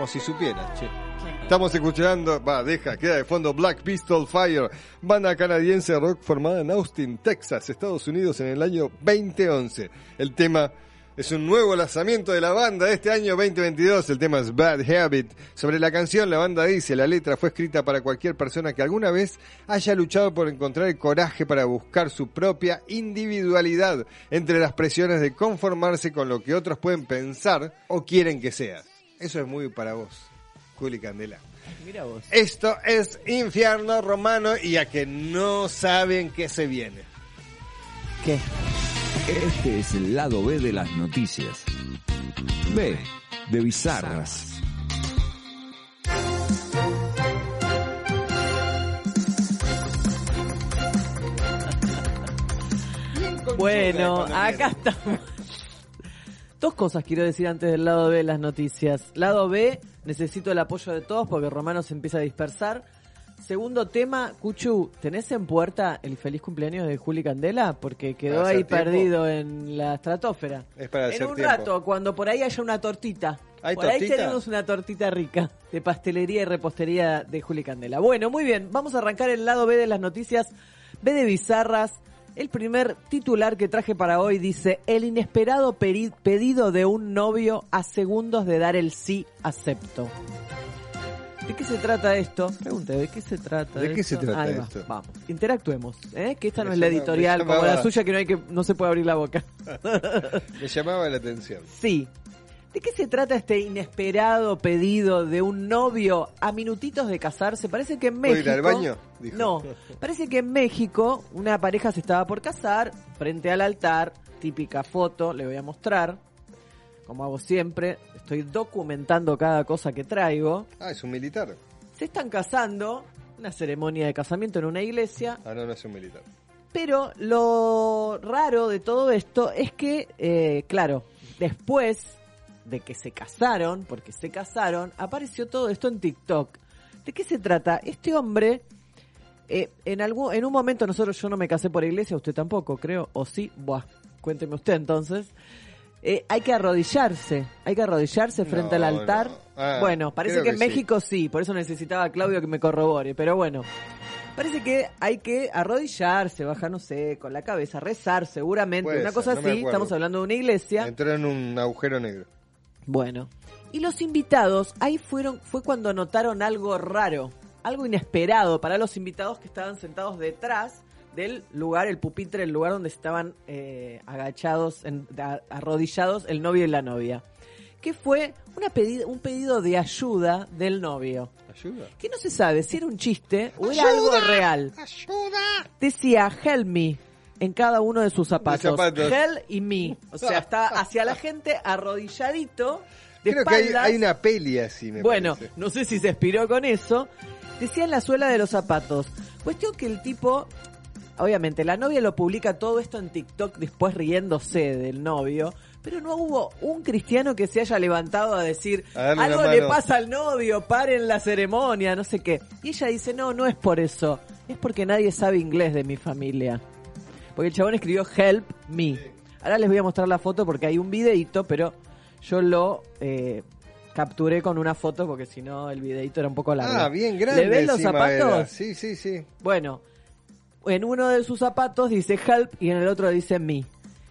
Como si supieras, che. Estamos escuchando, va, deja, queda de fondo Black Pistol Fire, banda canadiense rock formada en Austin, Texas, Estados Unidos en el año 2011. El tema es un nuevo lanzamiento de la banda de este año 2022, el tema es Bad Habit. Sobre la canción, la banda dice, la letra fue escrita para cualquier persona que alguna vez haya luchado por encontrar el coraje para buscar su propia individualidad entre las presiones de conformarse con lo que otros pueden pensar o quieren que seas. Eso es muy para vos, Juli Candela. Mira vos. Esto es infierno romano y a que no saben qué se viene. ¿Qué? Este es el lado B de las noticias. B de bizarras. Bueno, acá estamos. Dos cosas quiero decir antes del lado B de las noticias. Lado B, necesito el apoyo de todos porque Romano se empieza a dispersar. Segundo tema, Cuchu, ¿tenés en puerta el feliz cumpleaños de Juli Candela? Porque quedó ahí tiempo. perdido en la estratosfera. Es para en hacer un tiempo. rato, cuando por ahí haya una tortita. ¿Hay por ahí tortita? tenemos una tortita rica de pastelería y repostería de Juli Candela. Bueno, muy bien, vamos a arrancar el lado B de las noticias. B de bizarras. El primer titular que traje para hoy dice, el inesperado pedido de un novio a segundos de dar el sí acepto. ¿De qué se trata esto? Pregunte, ¿de qué se trata? ¿De qué se trata Ahí va, esto? Vamos, interactuemos, ¿eh? que esta no Me es la editorial me como la suya que no hay que no se puede abrir la boca. Me llamaba la atención. Sí. ¿De qué se trata este inesperado pedido de un novio a minutitos de casarse? Parece que en ¿Puedo México. ir al baño? Dijo. No. Parece que en México una pareja se estaba por casar frente al altar. Típica foto, le voy a mostrar. como hago siempre, estoy documentando cada cosa que traigo. Ah, es un militar. Se están casando, una ceremonia de casamiento en una iglesia, Ah, no, no es un militar. pero lo raro de todo esto es que, eh, claro, después de que se casaron, porque se casaron, apareció todo esto en TikTok. ¿De qué se trata? Este hombre, eh, en algún, en un momento nosotros yo no me casé por iglesia, usted tampoco, creo, o sí, buah, cuénteme usted entonces. Eh, hay que arrodillarse, hay que arrodillarse frente No, al altar. no. Ah, bueno, parece que en sí. México sí, por eso necesitaba a Claudio que me corrobore, pero bueno. Parece que hay que arrodillarse, bajar, no sé, con la cabeza, rezar seguramente, Puede una ser, cosa no así. Estamos hablando de una iglesia. Entró en un agujero negro. Bueno, y los invitados, ahí fueron, fue cuando notaron algo raro, algo inesperado para los invitados que estaban sentados detrás del lugar, el pupitre, el lugar donde estaban eh, agachados, en- a- arrodillados el novio y la novia. Que fue una pedi- un pedido de ayuda del novio. ¿Ayuda? Que no se sabe si era un chiste o era algo real. Decía, help me, en cada uno de sus zapatos. zapatos. Help y me. O sea, está hacia la gente arrodilladito, de Creo que hay, una peli así, me bueno, parece. no sé si se inspiró con eso. Decía en la suela de los zapatos. Cuestión que el tipo, obviamente, la novia lo publica todo esto en TikTok después riéndose del novio. Pero no hubo un cristiano que se haya levantado a decir, A algo le mano". pasa al novio, paren la ceremonia, no sé qué. Y ella dice, no, no es por eso, es porque nadie sabe inglés de mi familia. Porque el chabón escribió help me. Ahora les voy a mostrar la foto porque hay un videito, pero yo lo eh, capturé con una foto porque si no el videito era un poco largo. Ah, bien grande ¿Le ven los zapatos? era. Sí, sí, sí. Bueno, en uno de sus zapatos dice help y en el otro dice me.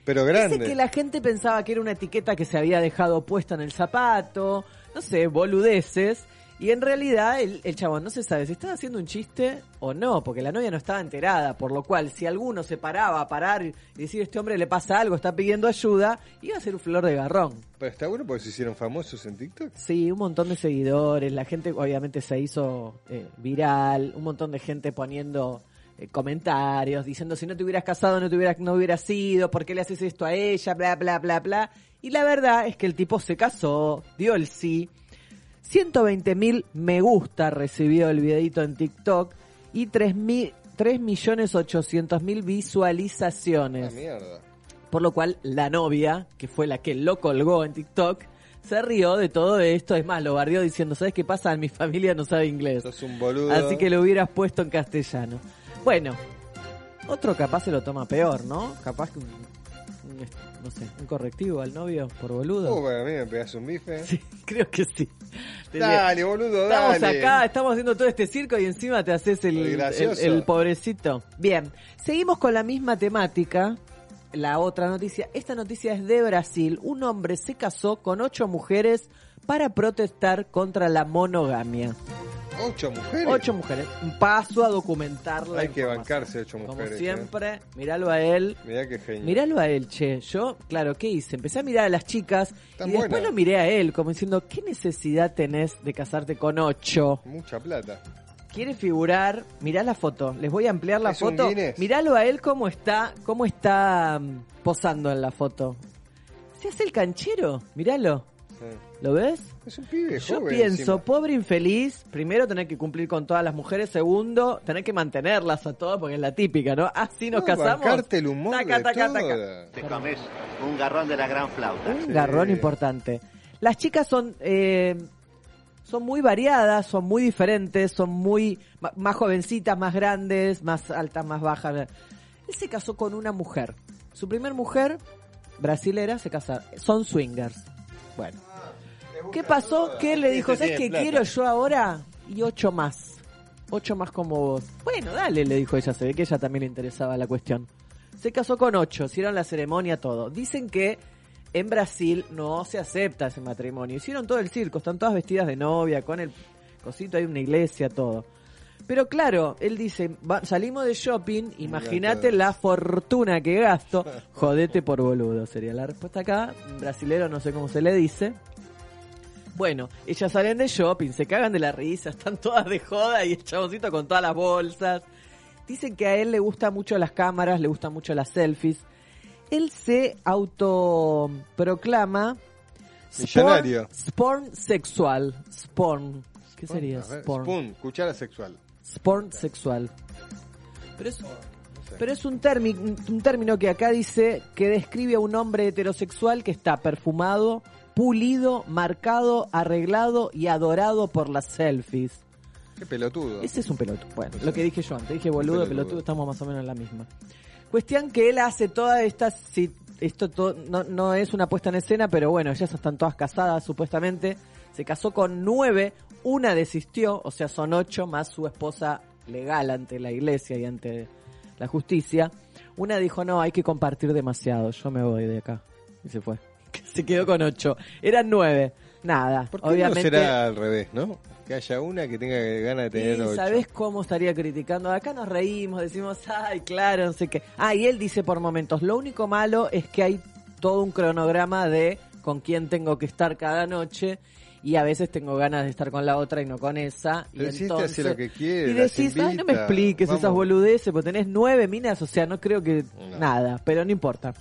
Pero grande. Dice que la gente pensaba que era una etiqueta que se había dejado puesta en el zapato, no sé, boludeces. Y en realidad el, el chabón no se sabe si estaba haciendo un chiste o no, porque la novia no estaba enterada, por lo cual si alguno se paraba a parar y decir este hombre le pasa algo, está pidiendo ayuda, iba a ser un flor de garrón. Pero está bueno porque se hicieron famosos en TikTok. Sí, un montón de seguidores, la gente obviamente se hizo eh, viral, un montón de gente poniendo eh, comentarios, diciendo si no te hubieras casado no te hubieras, no hubieras sido, ¿por qué le haces esto a ella? Bla, bla, bla, bla. Y la verdad es que el tipo se casó, dio el sí, 120 mil me gusta recibió el videito en TikTok y 3 mil 3 millones 800 mil Ah, visualizaciones. mierda. Por lo cual la novia, que fue la que lo colgó en TikTok, se rió de todo esto. Es más, lo bardeó diciendo, ¿sabes qué pasa? Mi familia no sabe inglés. Sos un boludo. Así que lo hubieras puesto en castellano. Bueno, otro capaz se lo toma peor, ¿no? Capaz que no sé, un correctivo al novio por boludo. Uh, bueno, a mí me pegas un bife. Sí, creo que sí. Dale, boludo, Estamos dale. acá, estamos haciendo todo este circo y encima te haces el, el pobrecito. Bien, seguimos con la misma temática. La otra noticia, esta noticia es de Brasil. Un hombre se casó con ocho mujeres para protestar contra la monogamia. ¿Ocho mujeres? Ocho mujeres. Paso a documentarla. Hay que bancarse ocho Como mujeres. ¿eh? siempre, míralo a él. Mirá qué genio. Míralo a él, che. Yo, claro, ¿qué hice? Empecé a mirar a las chicas y después lo miré a él, como diciendo, ¿qué necesidad tenés de casarte con ocho? Mucha plata. quiere figurar, mirá la foto, les voy a ampliar la ¿Es un foto. Míralo a él cómo está, cómo está mm, posando en la foto. Se hace el canchero, míralo. Sí. ¿Lo ves? Es un pibe Yo joven pienso, encima. pobre infeliz, primero tener que cumplir con todas las mujeres, segundo, tener que mantenerlas a todas, porque es la típica, ¿no? Así nos No, casamos. bancarte el humor Taca, de taca, taca. Te comes un garrón de la gran flauta. Un Sí. garrón importante. Las chicas son eh, son muy variadas, son muy diferentes, son muy más jovencitas, más grandes, más altas, más bajas. Él se casó con una mujer. Su primer mujer, brasilera, se casaron. Son swingers. Bueno. ¿Qué pasó? Que él le dijo, ¿sabes qué tiene plata". quiero yo ahora? Y ocho más. Ocho más como vos. Bueno, dale, le dijo ella. Se ve que ella también le interesaba la cuestión. Se casó con ocho, hicieron la ceremonia, todo. Dicen que en Brasil no se acepta ese matrimonio. Hicieron todo el circo, están todas vestidas de novia, con el cosito, hay una iglesia, todo. Pero claro, él dice, "Va- salimos de shopping, imagínate la fortuna que gasto, jodete por boludo, sería la respuesta acá. Brasilero no sé cómo se le dice. Bueno, ellas salen de shopping, se cagan de la risa, están todas de joda y el chaboncito con todas las bolsas. Dicen que a él le gustan mucho las cámaras, le gustan mucho las selfies. Él se autoproclama Millonario. Sporn sexual. Sporn. ¿Qué sería? Ver, Sporn. Spoon, cuchara sexual. Sporn sexual. Pero es, pero es un, un término que acá dice que describe a un hombre heterosexual que está perfumado, pulido, marcado, arreglado y adorado por las selfies. Qué pelotudo. Ese es un pelotudo. Bueno, lo que dije yo antes. Dije boludo, Pelotudo. pelotudo, estamos más o menos en la misma. Cuestión que él hace todas estas... si- esto to- no, no es una puesta en escena, pero bueno, ellas están todas casadas supuestamente. Se casó con nueve, una desistió, o sea, son ocho más su esposa legal ante la iglesia y ante la justicia. Una dijo, no, hay que compartir demasiado, yo me voy de acá. Y se fue. Se quedó con ocho. Eran nueve. Nada, ¿Por qué obviamente... no será al revés, no? Que haya una que tenga ganas de tener ocho. ¿sabés cómo estaría criticando? Acá nos reímos, decimos, ay, claro, no sé qué. Ah, y él dice por momentos, lo único malo es que hay todo un cronograma de con quién tengo que estar cada noche y a veces tengo ganas de estar con la otra y no con esa. Pero y entonces, hace lo que quiere, Y decís, ay, no me invita, expliques vamos". esas boludeces, porque tenés nueve minas, o sea, no creo que nada, pero no importa.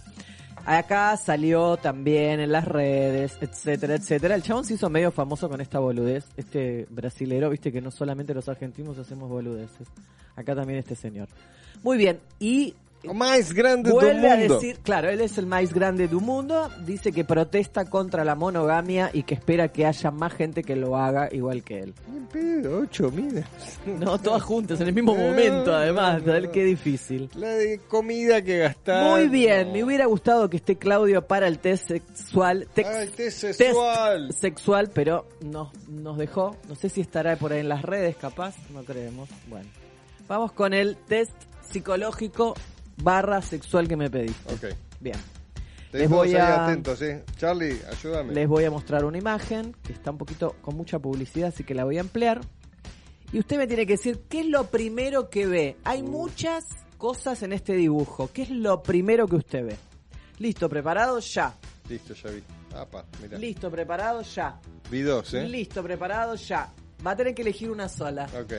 Acá salió también en las redes, etcétera, etcétera. El chabón se hizo medio famoso con esta boludez. Este brasilero, viste que no solamente los argentinos hacemos boludeces. Acá también este señor. Muy bien, y O más grande del a mundo. decir, claro, él es el más grande del mundo, dice que protesta contra la monogamia y que espera que haya más gente que lo haga igual que él. Pedo, ocho, mira. No, todas juntas, en el mismo momento, además, ¿sabes qué difícil? La de comida que gastar. Muy bien, me hubiera gustado que esté Claudio para el test sexual. tex- Ah, el test test sexual. sexual, pero no, nos dejó. No sé si estará por ahí en las redes, capaz, no creemos. Bueno, vamos con el test psicológico barra sexual que me pediste. Ok. Bien, Les Les voy a- atentos, eh. Charlie, ayúdame. les voy a mostrar una imagen que está un poquito con mucha publicidad, así que la voy a emplear. Y usted me tiene que decir qué es lo primero que ve. Hay muchas cosas en este dibujo. ¿Qué es lo primero que usted ve? Listo, preparado, ya. Listo, ya vi. Apa, mira. Listo, preparado, ya. Vi dos, eh. Listo, preparado, ya. Va a tener que elegir una sola. Ok.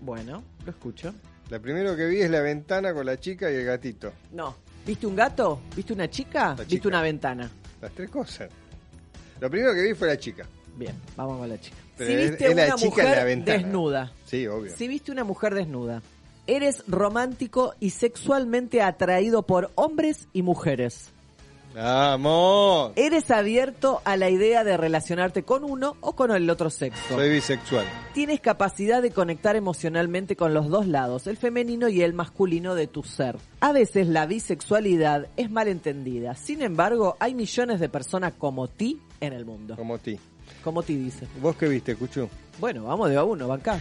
Bueno, lo escucho. La primero que vi es la ventana con la chica y el gatito. No. ¿Viste un gato? ¿Viste una chica? ¿Viste una ventana? Las tres cosas. Lo primero que vi fue la chica. Bien, vamos con la chica. Pero si es- viste es la una chica en la mujer ventana. desnuda. Sí, obvio. Si viste una mujer desnuda, eres romántico y sexualmente atraído por hombres y mujeres. ¡Vamos! Eres abierto a la idea de relacionarte con uno o con el otro sexo. Soy bisexual. Tienes capacidad de conectar emocionalmente con los dos lados, el femenino y el masculino de tu ser. A veces la bisexualidad es mal entendida. Sin embargo, hay millones de personas como ti en el mundo. Como ti. Como ti dice. ¿Vos qué viste, Cuchu? Bueno, vamos de a uno, banca.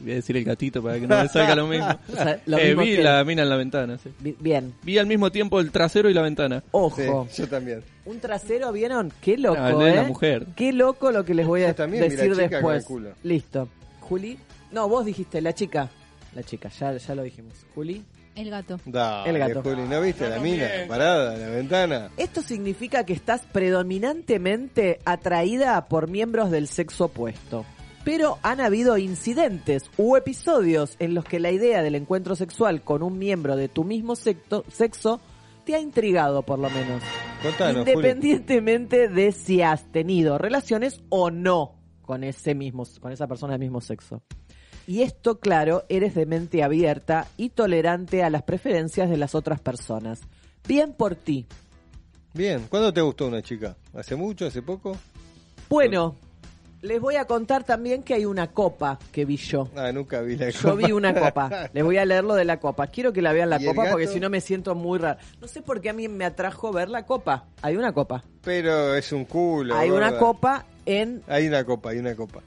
Voy a decir el gatito para que no me salga lo mismo. O sea, lo Eh, mismo vi que- la mina en la ventana, sí. Bi- Bien, Vi al mismo tiempo el trasero y la ventana. ojo. Sí, yo también. Un trasero, ¿vieron? Qué loco, No, el de ¿eh? la mujer. Qué loco lo que les voy a Yo también vi la decir chica con después. el culo. Listo. Juli. No, vos dijiste la chica. La chica, ya, ya lo dijimos. Juli. El gato. Dale, El gato. Juli, ¿no viste la mina parada en la ventana? Esto significa que estás predominantemente atraída por miembros del sexo opuesto. Pero han habido incidentes u episodios en los que la idea del encuentro sexual con un miembro de tu mismo sexo te ha intrigado, por lo menos. Contanos, Juli. Independientemente de si has tenido relaciones o no con ese mismo, con esa persona del mismo sexo. Y esto, claro, eres de mente abierta y tolerante a las preferencias de las otras personas. Bien por ti. Bien, ¿cuándo te gustó una chica? ¿Hace mucho? ¿Hace poco? Bueno, les voy a contar también que hay una copa que vi yo. Ah, nunca vi la Yo vi una copa. Les voy a leer lo de la copa. Quiero que la vean la ¿Y el copa porque si no me siento muy raro. No sé por qué a mí me atrajo ver la copa. Hay una copa. Pero es un culo. Hay una copa en Hay una copa, hay una copa.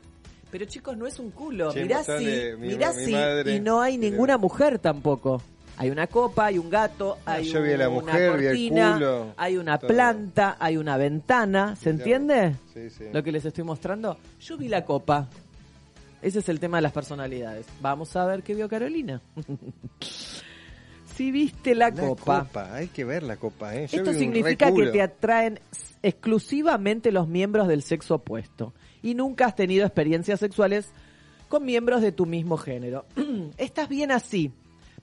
Pero chicos, no es un culo. Che, mirá sí, mi- mirá mi madre. y no hay ninguna mujer tampoco. Hay una copa, hay un gato, hay yo vi a la una mujer, vi el cortina, culo, hay una todo. planta, hay una ventana. ¿Se entiende? Sí, sí. Lo que les estoy mostrando. Yo vi la copa. Ese es el tema de las personalidades. Vamos a ver qué vio Carolina. si viste la, La copa. copa, hay que ver la copa, ¿eh? Yo Esto significa que te atraen exclusivamente los miembros del sexo opuesto y nunca has tenido experiencias sexuales con miembros de tu mismo género. Estás bien así.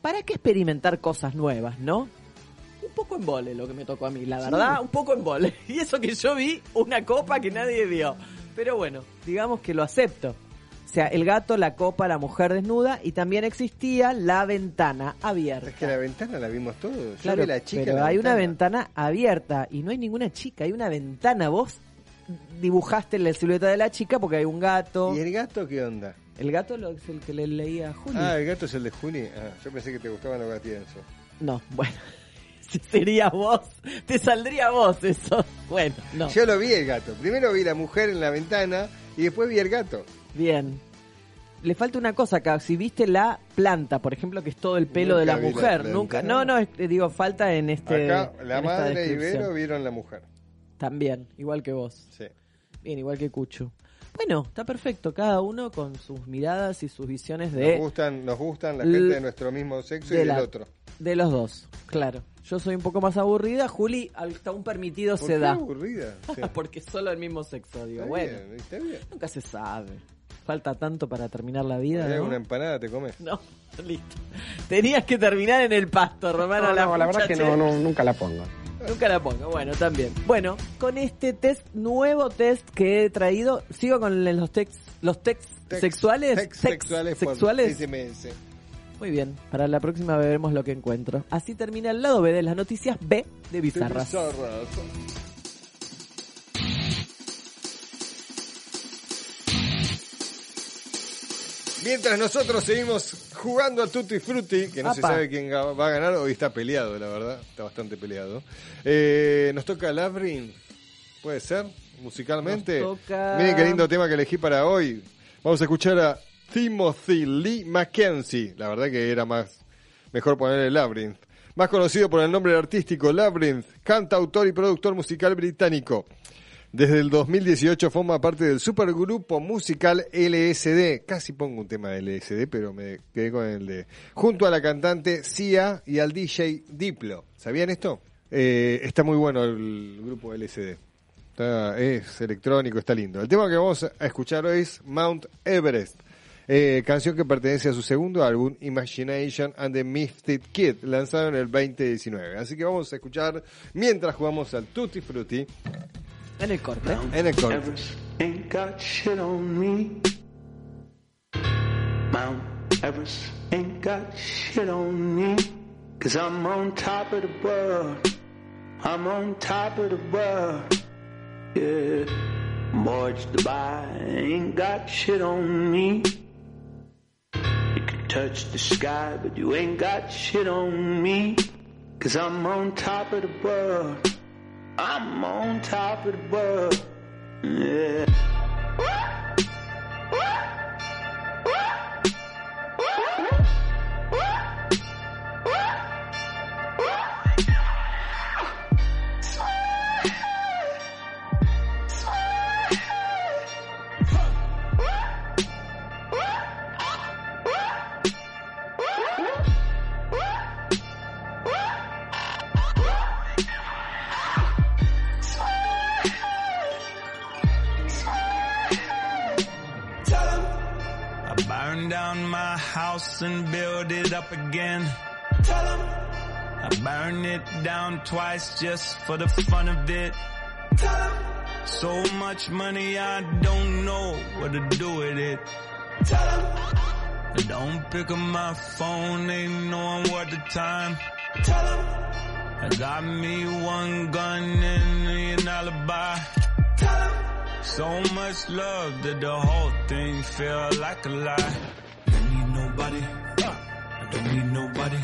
¿Para qué experimentar cosas nuevas, no? Un poco en vole lo que me tocó a mí, la verdad, un poco en vole. Y eso que yo vi una copa que nadie vio. Pero bueno, digamos que lo acepto. O sea, el gato, la copa, la mujer desnuda y también existía la ventana abierta. Es que la ventana la vimos todos. Yo Claro, vi la chica pero la hay una ventana. ventana abierta y no hay ninguna chica, hay una ventana. Vos dibujaste la silueta de la chica porque hay un gato. ¿Y el gato qué onda? El gato lo- es el que le leía a Juli. Ah, el gato es el de Juli. Ah, yo pensé que te gustaban los gatienzos. No, bueno. Si sería vos, te saldría vos eso. Bueno, no. Yo lo vi el gato. Primero vi la mujer en la ventana y después vi el gato. Bien. Le falta una cosa acá. Si viste la planta, por ejemplo, que es todo el pelo Nunca de la mujer. Nunca. no. No, es- eh, digo, falta en este. Acá la en madre y. Vero vieron la mujer. También, igual que vos. Sí. Bien, igual que Cucho. Bueno, está perfecto. Cada uno con sus miradas y sus visiones de. Nos gustan, nos gustan la gente de nuestro mismo sexo y de del la- otro. De los dos, claro. Yo soy un poco más aburrida. Juli, hasta un permitido ¿Por se qué da. aburrida? Sí. Porque es solo el mismo sexo, digo. Está bueno, bien, está bien. nunca se sabe. Falta tanto para terminar la vida. ¿no? Una empanada te comes. No, listo. Tenías que terminar en el pasto, Romano. No, la, no, la verdad que muchacha- no, no, nunca la pongo. Nunca la pongo. Bueno, también. Bueno, con este test, nuevo test que he traído, sigo con los text, los text Text- sexuales. text Text sexuales por sexuales. SMS. Muy bien, para la próxima veremos lo que encuentro. Así termina el lado B de las noticias B de Bizarras. Bizarras. Mientras nosotros seguimos jugando a Tutti Frutti, que no se sabe quién va a ganar, hoy está peleado, la verdad, está bastante peleado. Eh, nos toca Labyrinth, puede ser, musicalmente. Nos toca- Miren qué lindo tema que elegí para hoy. Vamos a escuchar a Timothy Lee Mackenzie, la verdad que era más mejor ponerle Labyrinth. Más conocido por el nombre artístico Labyrinth, cantautor y productor musical británico. Desde el 2018 forma parte del supergrupo musical LSD. Casi pongo un tema de LSD, pero me quedé con el de. Junto a la cantante Sia y al DJ Diplo. ¿Sabían esto? Eh, está muy bueno el grupo LSD. Está- es electrónico, está lindo. El tema que vamos a escuchar hoy es Mount Everest. eh, canción que pertenece a su segundo álbum, Imagination and the Misfit Kid, lanzado en el 2019. Así que vamos a escuchar mientras jugamos al Tutti Frutti En el corte. en el corte. Everest ain't got shit on me. Mount Everest ain't got shit on me. Cause I'm on top of the world. I'm on top of the world. Yeah. Morge Dubai ain't got shit on me. You can touch the sky, but you ain't got shit on me. Cause I'm on top of the world. I'm on top of the world. Yeah. Again. Tell Tell 'em I burned it down twice just for the fun of it. Tell so much money I don't know what to do with it. Tell 'em I don't pick up my phone, ain't knowing what the time. Tell Tell 'em I got me one gun and an alibi. Tell so much love that the whole thing feel like a lie. Don't need nobody. Don't need nobody.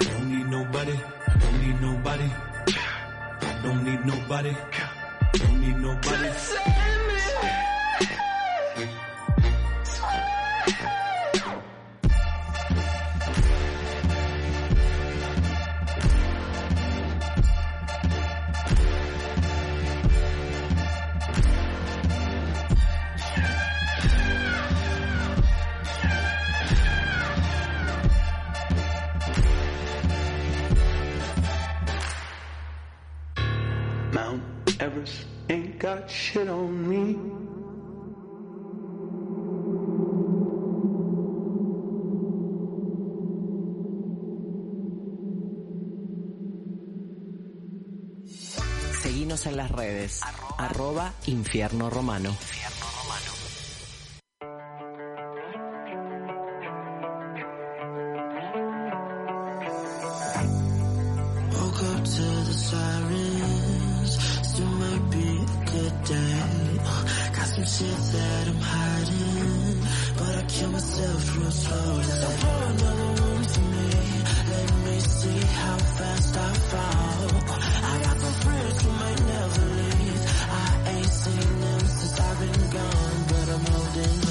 Don't need nobody. I don't need nobody. Don't need nobody. Don't need nobody. En las redes. Arroba Infierno Romano. Woke up to the sirens. Still might be a good day. Got some shit that I'm hiding, but I kill myself real slow. So pour another one for me. Let me see how fast I fall. I got some friends who might never. I ain't seen them since I've been gone, but I'm holding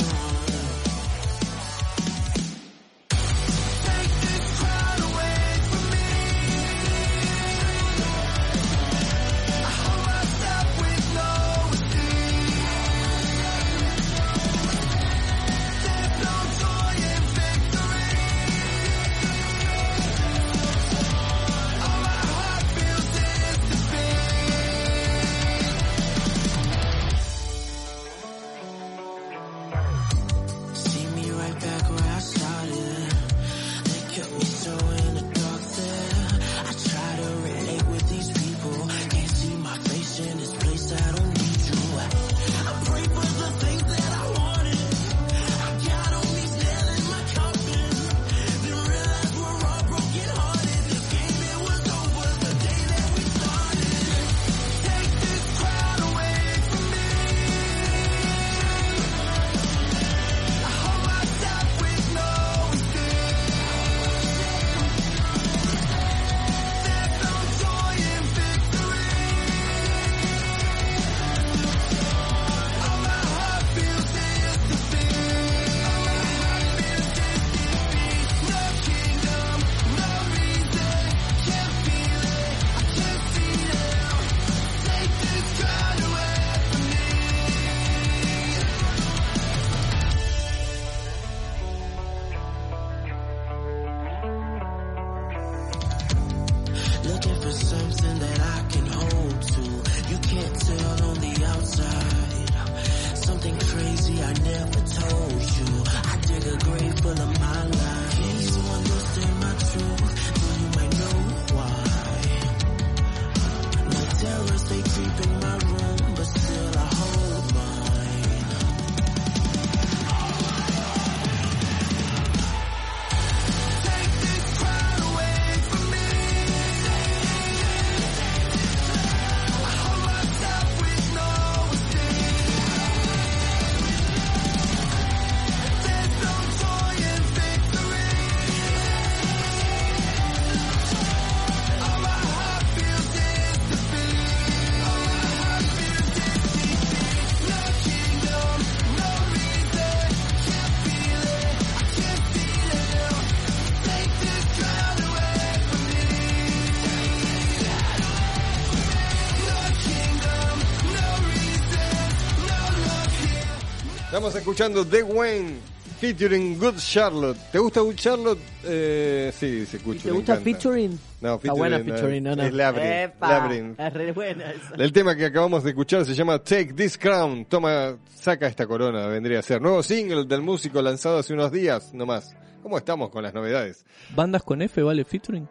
Estamos escuchando The Wayne featuring Good Charlotte. ¿Te gusta Good Charlotte? Eh, sí, se escucha. ¿Te gusta featuring? No, Está buena featuring, featuring, no, no. Es Labyrinth. Epa, Labyrinth. Es re buena esa. El tema que acabamos de escuchar se llama Take This Crown. Toma, saca esta corona, vendría a ser. Nuevo single del músico lanzado hace unos días, nomás. ¿Cómo estamos con las novedades? ¿Bandas con F vale featuring?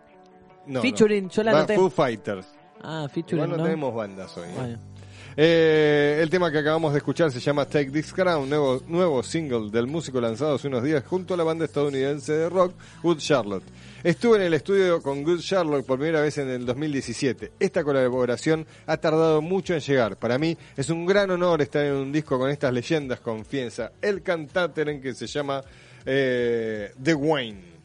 No, Featuring, no. yo la Va anoté. Foo Fighters. Ah, featuring, Igual no, ¿no? tenemos bandas hoy. Bueno. Eh, el tema que acabamos de escuchar se llama Take This Crown, nuevo, nuevo single del músico lanzado hace unos días junto a la banda estadounidense de rock Good Charlotte. Estuve en el estudio con Good Charlotte por primera vez en el 2017. Esta colaboración ha tardado mucho en llegar. Para mí es un gran honor estar en un disco con estas leyendas, confianza. El cantante en que se llama eh, The Wayne.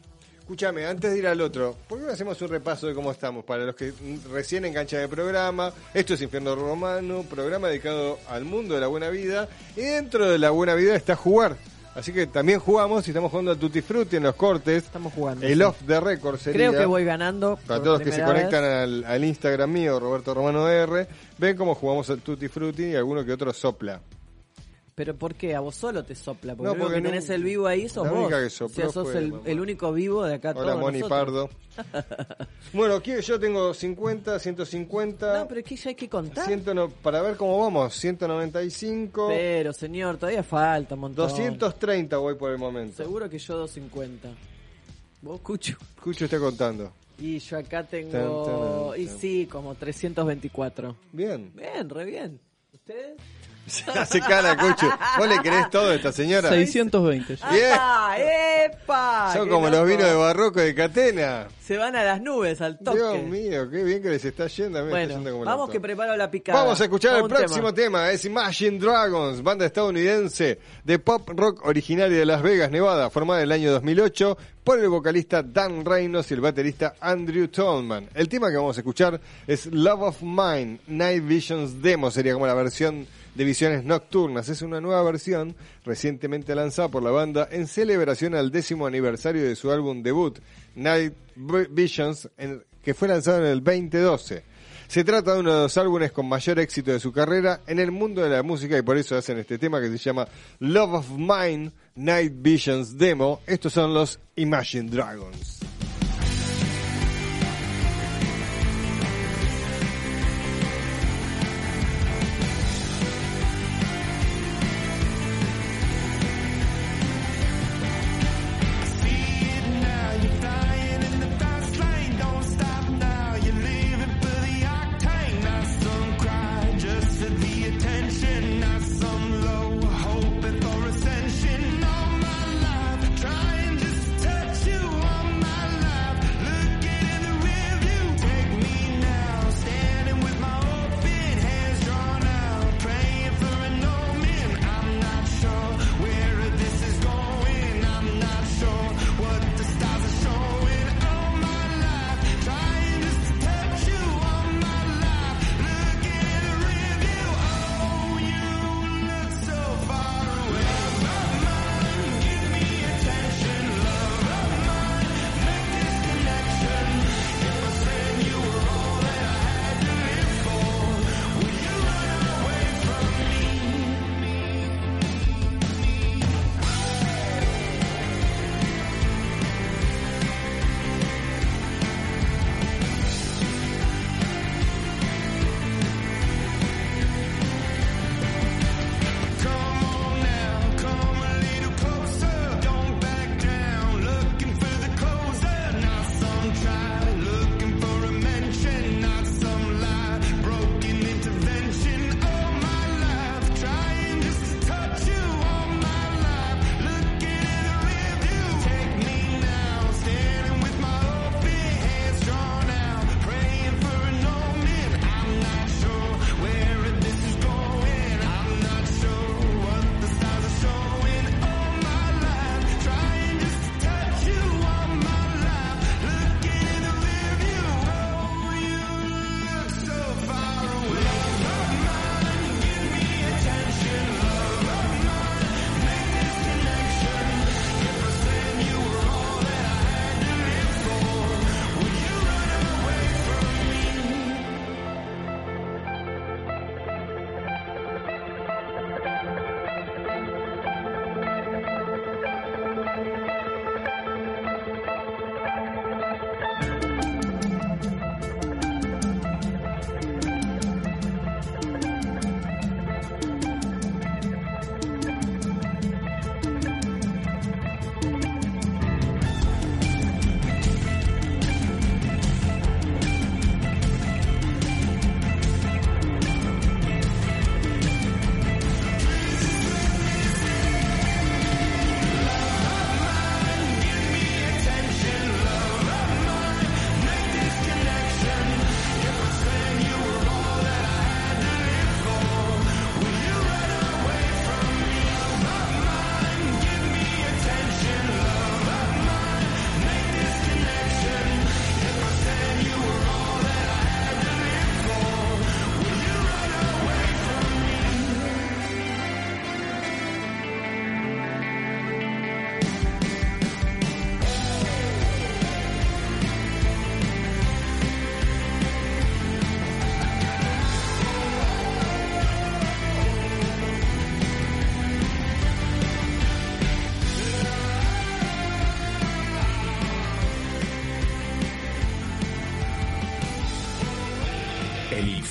Escúchame, antes de ir al otro, ¿por qué no hacemos un repaso de cómo estamos? Para los que recién enganchan el programa, esto es Infierno Romano, programa dedicado al mundo de la buena vida, y dentro de la buena vida está jugar. Así que también jugamos y estamos jugando a Tutti Frutti en los cortes. Estamos jugando. El sí. off the record sería. Creo que voy ganando. Para todos los que se conectan al, al Instagram mío, Roberto Romano R, ven cómo jugamos al Tutti Frutti y alguno que otro sopla. Pero ¿por qué? A vos solo te sopla. Porque, No, porque que tenés el vivo ahí, sos la vos. única que o sopló sea, sos fue el, el único vivo de acá Hola, todos Moni nosotros. Pardo. Bueno, aquí yo tengo 50, 150. No, pero es que ya hay que contar. 100 no- para ver cómo vamos, 195, Pero, señor, todavía falta un montón. 230 voy por el momento. Seguro que yo 250. Vos, Cucho. Cucho está contando. Y yo acá Tan, tengo... tan, Y sí, como 324. Bien. Bien, re bien. ¿Ustedes? Se hace cara, Cucho. ¿Vos le querés todo a esta señora? 620. Bien. ¡Ah, epa! Son ¡Qué como los vinos de barroco de Catena. Se van a las nubes, al toque. Dios mío, qué bien que les está yendo. a mí está yendo como vamos que preparo la picada. Vamos a escuchar el próximo tema. Es Imagine Dragons, banda estadounidense de pop rock originaria de Las Vegas, Nevada, formada en el año 2008 por el vocalista Dan Reynolds y el baterista Andrew Tolman. El tema que vamos a escuchar es Love of Mine, Night Visions Demo, sería como la versión de Visiones Nocturnas. Es una nueva versión recientemente lanzada por la banda en celebración al décimo aniversario de su álbum debut, Night Visions, que fue lanzado en el 2012. Se trata de uno de los álbumes con mayor éxito de su carrera en el mundo de la música y por eso hacen este tema que se llama Love of Mine Night Visions Demo. Estos son los Imagine Dragons.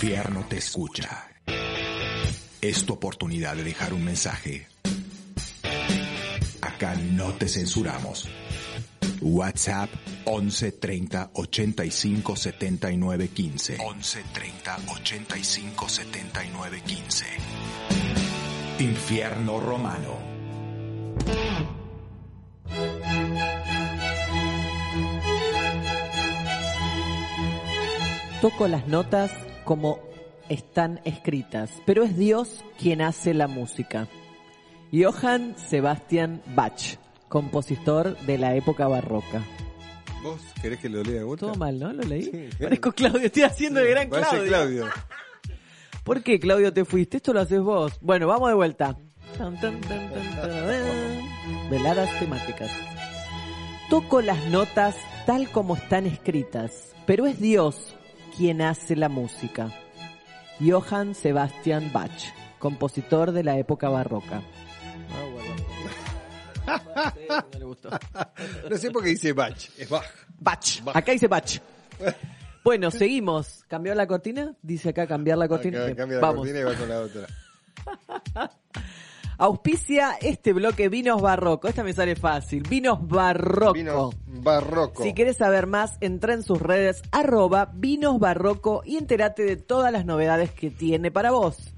Infierno te escucha. Es tu oportunidad de dejar un mensaje. Acá no te censuramos. WhatsApp 11 30 85 79 15. 11 30 85 79 15. Infierno Romano. Toco las notas como están escritas, pero es Dios quien hace la música. Johann Sebastian Bach, compositor de la época barroca. ¿Vos querés que lo lea de vuelta? Todo mal, ¿no? ¿Lo leí? Sí. Parezco Claudio, estoy haciendo el gran Claudio. Claudio. ¿Por qué, Claudio, te fuiste? Esto lo haces vos. Bueno, vamos de vuelta. Veladas temáticas. Toco las notas tal como están escritas, pero es Dios quien hace la música. Johann Sebastian Bach, compositor de la época barroca. No le gustó. No sé por qué dice Bach, es Bach. Bach. Acá dice Bach. Bueno, seguimos. ¿Cambió la cortina? Dice acá cambiar la cortina. Acá Cambia la Vamos. cortina y va con la otra. Auspicia este bloque Vinos Barroco. Esta me sale fácil. Vinos Barroco. Vinos barroco. Si quieres saber más, entra en sus redes arroba Vinos Barroco y entérate de todas las novedades que tiene para vos.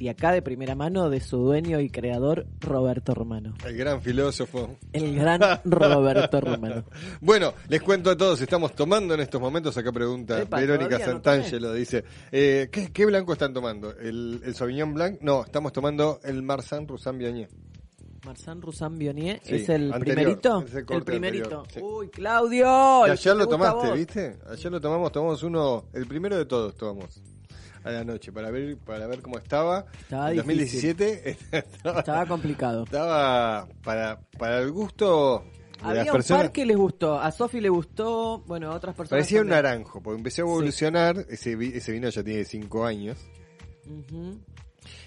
Y acá de primera mano de su dueño y creador, Roberto Romano. El gran filósofo. El gran Roberto Romano. Bueno, les cuento a todos, estamos tomando en estos momentos, acá pregunta Epa, Verónica no Santangelo, dice, eh, ¿qué, qué blanco están tomando? ¿El, ¿El Sauvignon Blanc? No, estamos tomando el Marsan Roussan Viognier. Marsan Roussan Bionier Sí, es el anterior, primerito. es el primerito. anterior, sí. Uy, Claudio. Que ayer lo tomaste. ¿viste? Ayer lo tomamos, tomamos uno, el primero de todos tomamos a la noche para ver para ver cómo estaba. Estaba En 2017 estaba, Estaba complicado. estaba para para el gusto de Había las un personas. par que les gustó. A Sofi le gustó. Bueno, a otras personas. Parecía un naranjo, porque empezó a evolucionar, ese, vi- ese vino ya tiene 5 años, Ujú.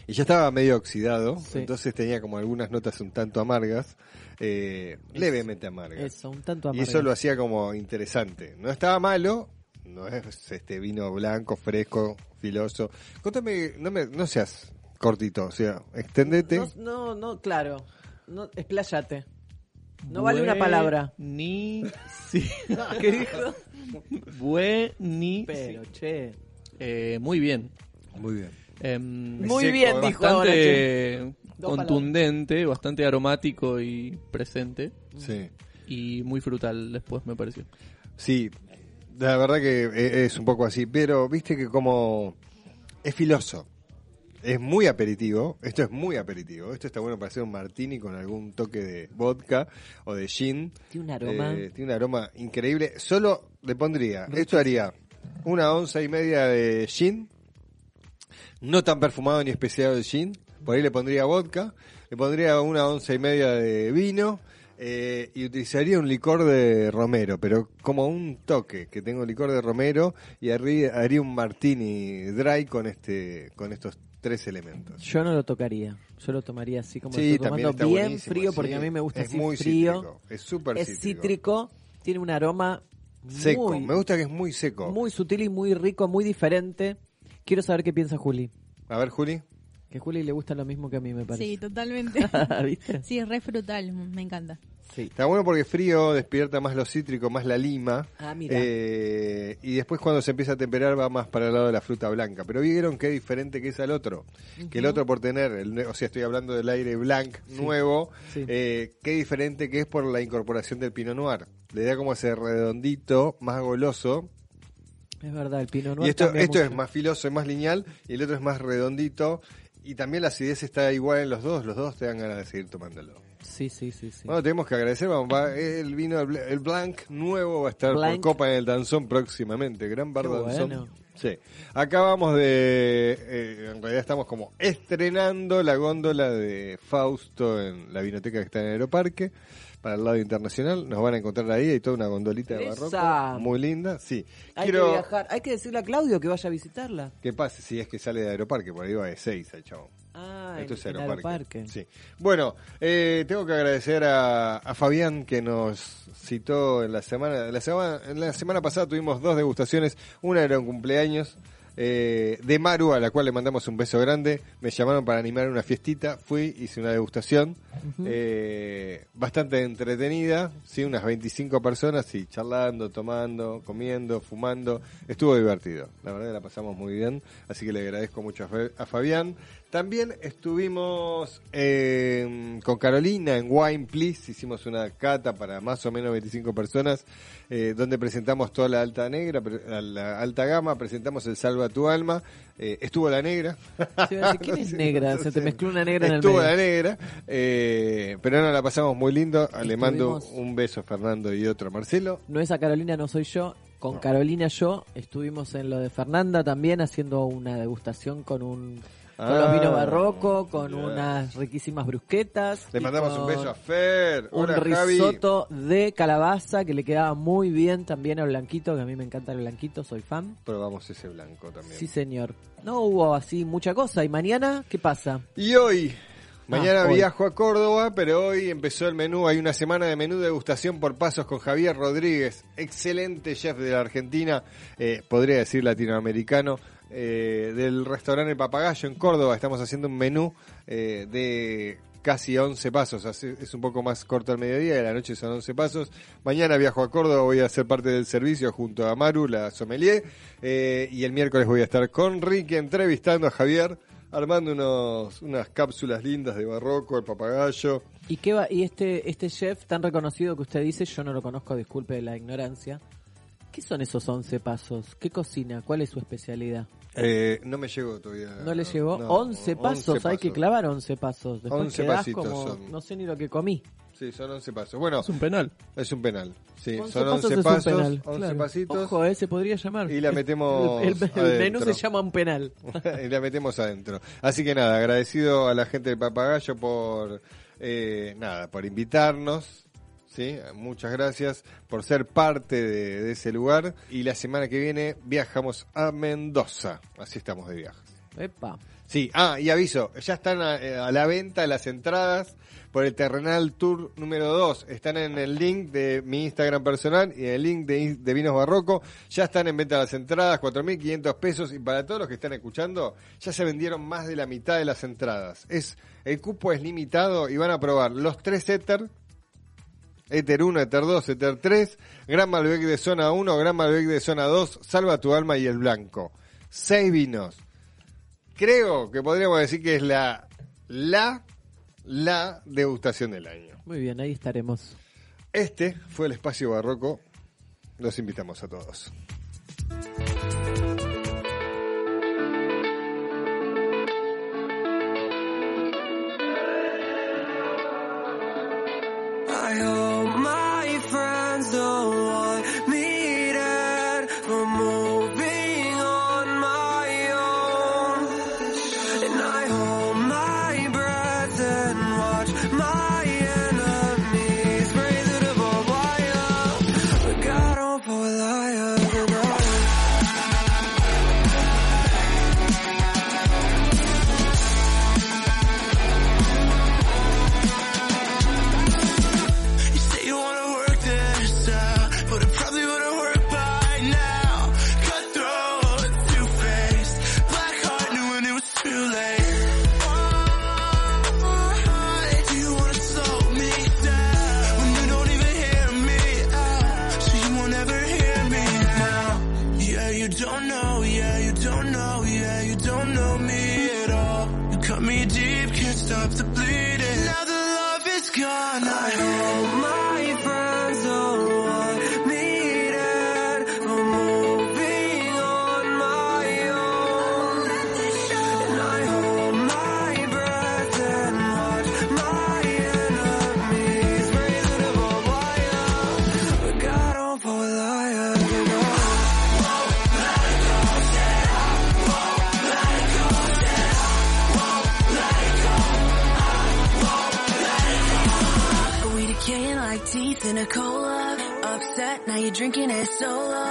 y ya estaba medio oxidado, Sí. entonces tenía como algunas notas un tanto amargas, eh, levemente amargas. Eso, un tanto y amargo. eso lo hacía como interesante. No estaba malo, no es este vino blanco, fresco, filoso. Contame, no, me, no seas cortito, o sea, extendete. No, no, no, claro. No, expláyate. No vale una palabra. Ni. Sí. ¿Qué dijo? Buenísimo. Pero, che. Eh, muy bien. Muy bien. Em, Muy bien, dijo ahora, Bastante Dos contundente, bastante aromático y presente. Sí. Y muy frutal después, me pareció. Sí, la verdad que e- es un poco así, pero viste que como es filoso, es muy aperitivo, esto es muy aperitivo, esto está bueno para hacer un martini con algún toque de vodka o de gin. Tiene un aroma. Eh, tiene un aroma increíble, solo le pondría, esto haría una onza y media de gin, no tan perfumado ni especiado de gin, por ahí le pondría vodka, le pondría una onza y media de vino, eh, y utilizaría un licor de romero, pero como un toque, que tengo licor de romero y arri- haría un martini dry con este con estos tres elementos. Yo no lo tocaría. Yo lo tomaría así como Sí, estoy tomando bien frío sí. porque a mí me gusta Es así muy frío. cítrico, es súper Es cítrico. cítrico, tiene un aroma Seco, muy, me gusta que es muy seco. muy sutil y muy rico, muy diferente. Quiero saber qué piensa Juli. A ver, Juli. Que a Juli le gusta lo mismo que a mí me Sí, parece. totalmente. ¿Viste? Sí, es re frutal, me encanta. Sí. Está bueno porque frío despierta más lo cítrico, más la lima. Ah, mira. Eh, y después cuando se empieza a temperar va más para el lado de la fruta blanca. Pero vieron qué diferente que es al otro. Que el otro por tener, el, o sea, estoy hablando del aire blanc nuevo, Sí. eh, qué diferente que es por la incorporación del Pinot Noir. Le da como ese redondito, más goloso. Es verdad, el Pinot Noir Y esto, es más filoso, es más lineal, y el otro es más redondito. Y también la acidez está igual en los dos, los dos te dan ganas de seguir tomándolo. Sí, sí, sí, sí. Bueno, tenemos que agradecer, vamos, va- el vino, el, Bl- el Blanc nuevo va a estar Blanc. por Copa en el Danzón próximamente, Gran Bar Qué Danzón. bueno. Sí. Acabamos de, eh, en realidad estamos como estrenando la góndola de Fausto en la vinoteca que está en Aeroparque, para el lado internacional, nos van a encontrar ahí, hay toda una gondolita de Esa. barroco, muy linda, sí. Hay Quiero que viajar. Hay que decirle a Claudio que vaya a visitarla. que pase si es que sale de Aeroparque, por ahí va de 6 el chavo. Ah, Esto en- es Aeroparque. Aeroparque. Sí. Bueno, eh, tengo que agradecer a, a Fabián que nos citó en la semana, la semana. En la semana pasada tuvimos dos degustaciones. Una era un cumpleaños eh, de Maru, a la cual le mandamos un beso grande. Me llamaron para animar una fiestita, fui, hice una degustación eh, bastante entretenida, sí, unas 25 personas y charlando, tomando, comiendo, fumando. Estuvo divertido, la verdad la pasamos muy bien, así que le agradezco mucho a Fabián. También estuvimos eh, con Carolina en Wine Please, hicimos una cata para más o menos 25 personas, eh, donde presentamos toda la alta negra, la alta gama, presentamos el Salva tu alma, eh, estuvo la negra. Sí, ¿Quién es negra? Se te mezcló una negra en el Estuvo medio. la negra, eh, pero no, la pasamos muy lindo. Le mando un beso a Fernando y otro a Marcelo. No es a Carolina, no soy yo. Con Carolina yo estuvimos en lo de Fernanda también haciendo una degustación con un con Ah, los vinos barroco, con bien. unas riquísimas brusquetas. Le mandamos un con beso a Fer. Un Hola, Javi. risotto de calabaza que le quedaba muy bien también al blanquito, que a mí me encanta el blanquito, soy fan. Probamos ese blanco también. Sí, señor. No hubo así mucha cosa. ¿Y mañana qué pasa? Y hoy, mañana Ah, viajo a Córdoba, pero hoy empezó el menú. Hay una semana de menú de degustación por pasos con Javier Rodríguez, excelente chef de la Argentina, eh, podría decir latinoamericano, eh, del restaurante Papagayo en Córdoba. Estamos haciendo un menú eh, de casi 11 pasos, es un poco más corto al mediodía, de la noche son 11 pasos. Mañana viajo a Córdoba, voy a ser parte del servicio junto a Maru, la sommelier, eh, y el miércoles voy a estar con Ricky entrevistando a Javier, armando unos, unas cápsulas lindas de barroco, el papagayo. ¿Y qué va? Y este este chef tan reconocido que usted dice, yo no lo conozco, disculpe la ignorancia. ¿Qué son esos 11 pasos? ¿Qué cocina? ¿Cuál es su especialidad? Eh, no me llegó todavía. ¿No le llegó? No, 11 pasos, 11 hay que pasos. clavar 11 pasos. Después 11 quedás pasitos como, son. no sé ni lo que comí. Sí, son 11 pasos. Bueno, Es un penal. es un penal. Sí, 11 son pasos 11 es un pasos, penal, 11 claro. pasitos. Ojo, eh, se podría llamar. Y la metemos El, el- el menú adentro. se llama un penal. y la metemos adentro. Así que nada, agradecido a la gente del Papagayo por eh, nada, por invitarnos. ¿Sí? Muchas gracias por ser parte de, de ese lugar. Y la semana que viene viajamos a Mendoza. Así estamos de viaje. Epa. Sí, ah, y aviso, ya están a, eh, a la venta las entradas por el Terrenal Tour número 2. Están en el link de mi Instagram personal y en el link de, de Vinos Barroco. Ya están en venta las entradas, 4.500 pesos. Y para todos los que están escuchando, ya se vendieron más de la mitad de las entradas. Es El cupo es limitado y van a probar los tres Ether, Ether 1, Ether 2, Ether 3, Gran Malbec de zona 1, Gran Malbec de zona 2, Salva tu alma y el blanco. Seis vinos. Creo que podríamos decir que es la, la, la degustación del año. Muy bien, ahí estaremos. Este fue el espacio barroco. Los invitamos a todos. I hope friends don't want now you're drinking it solo.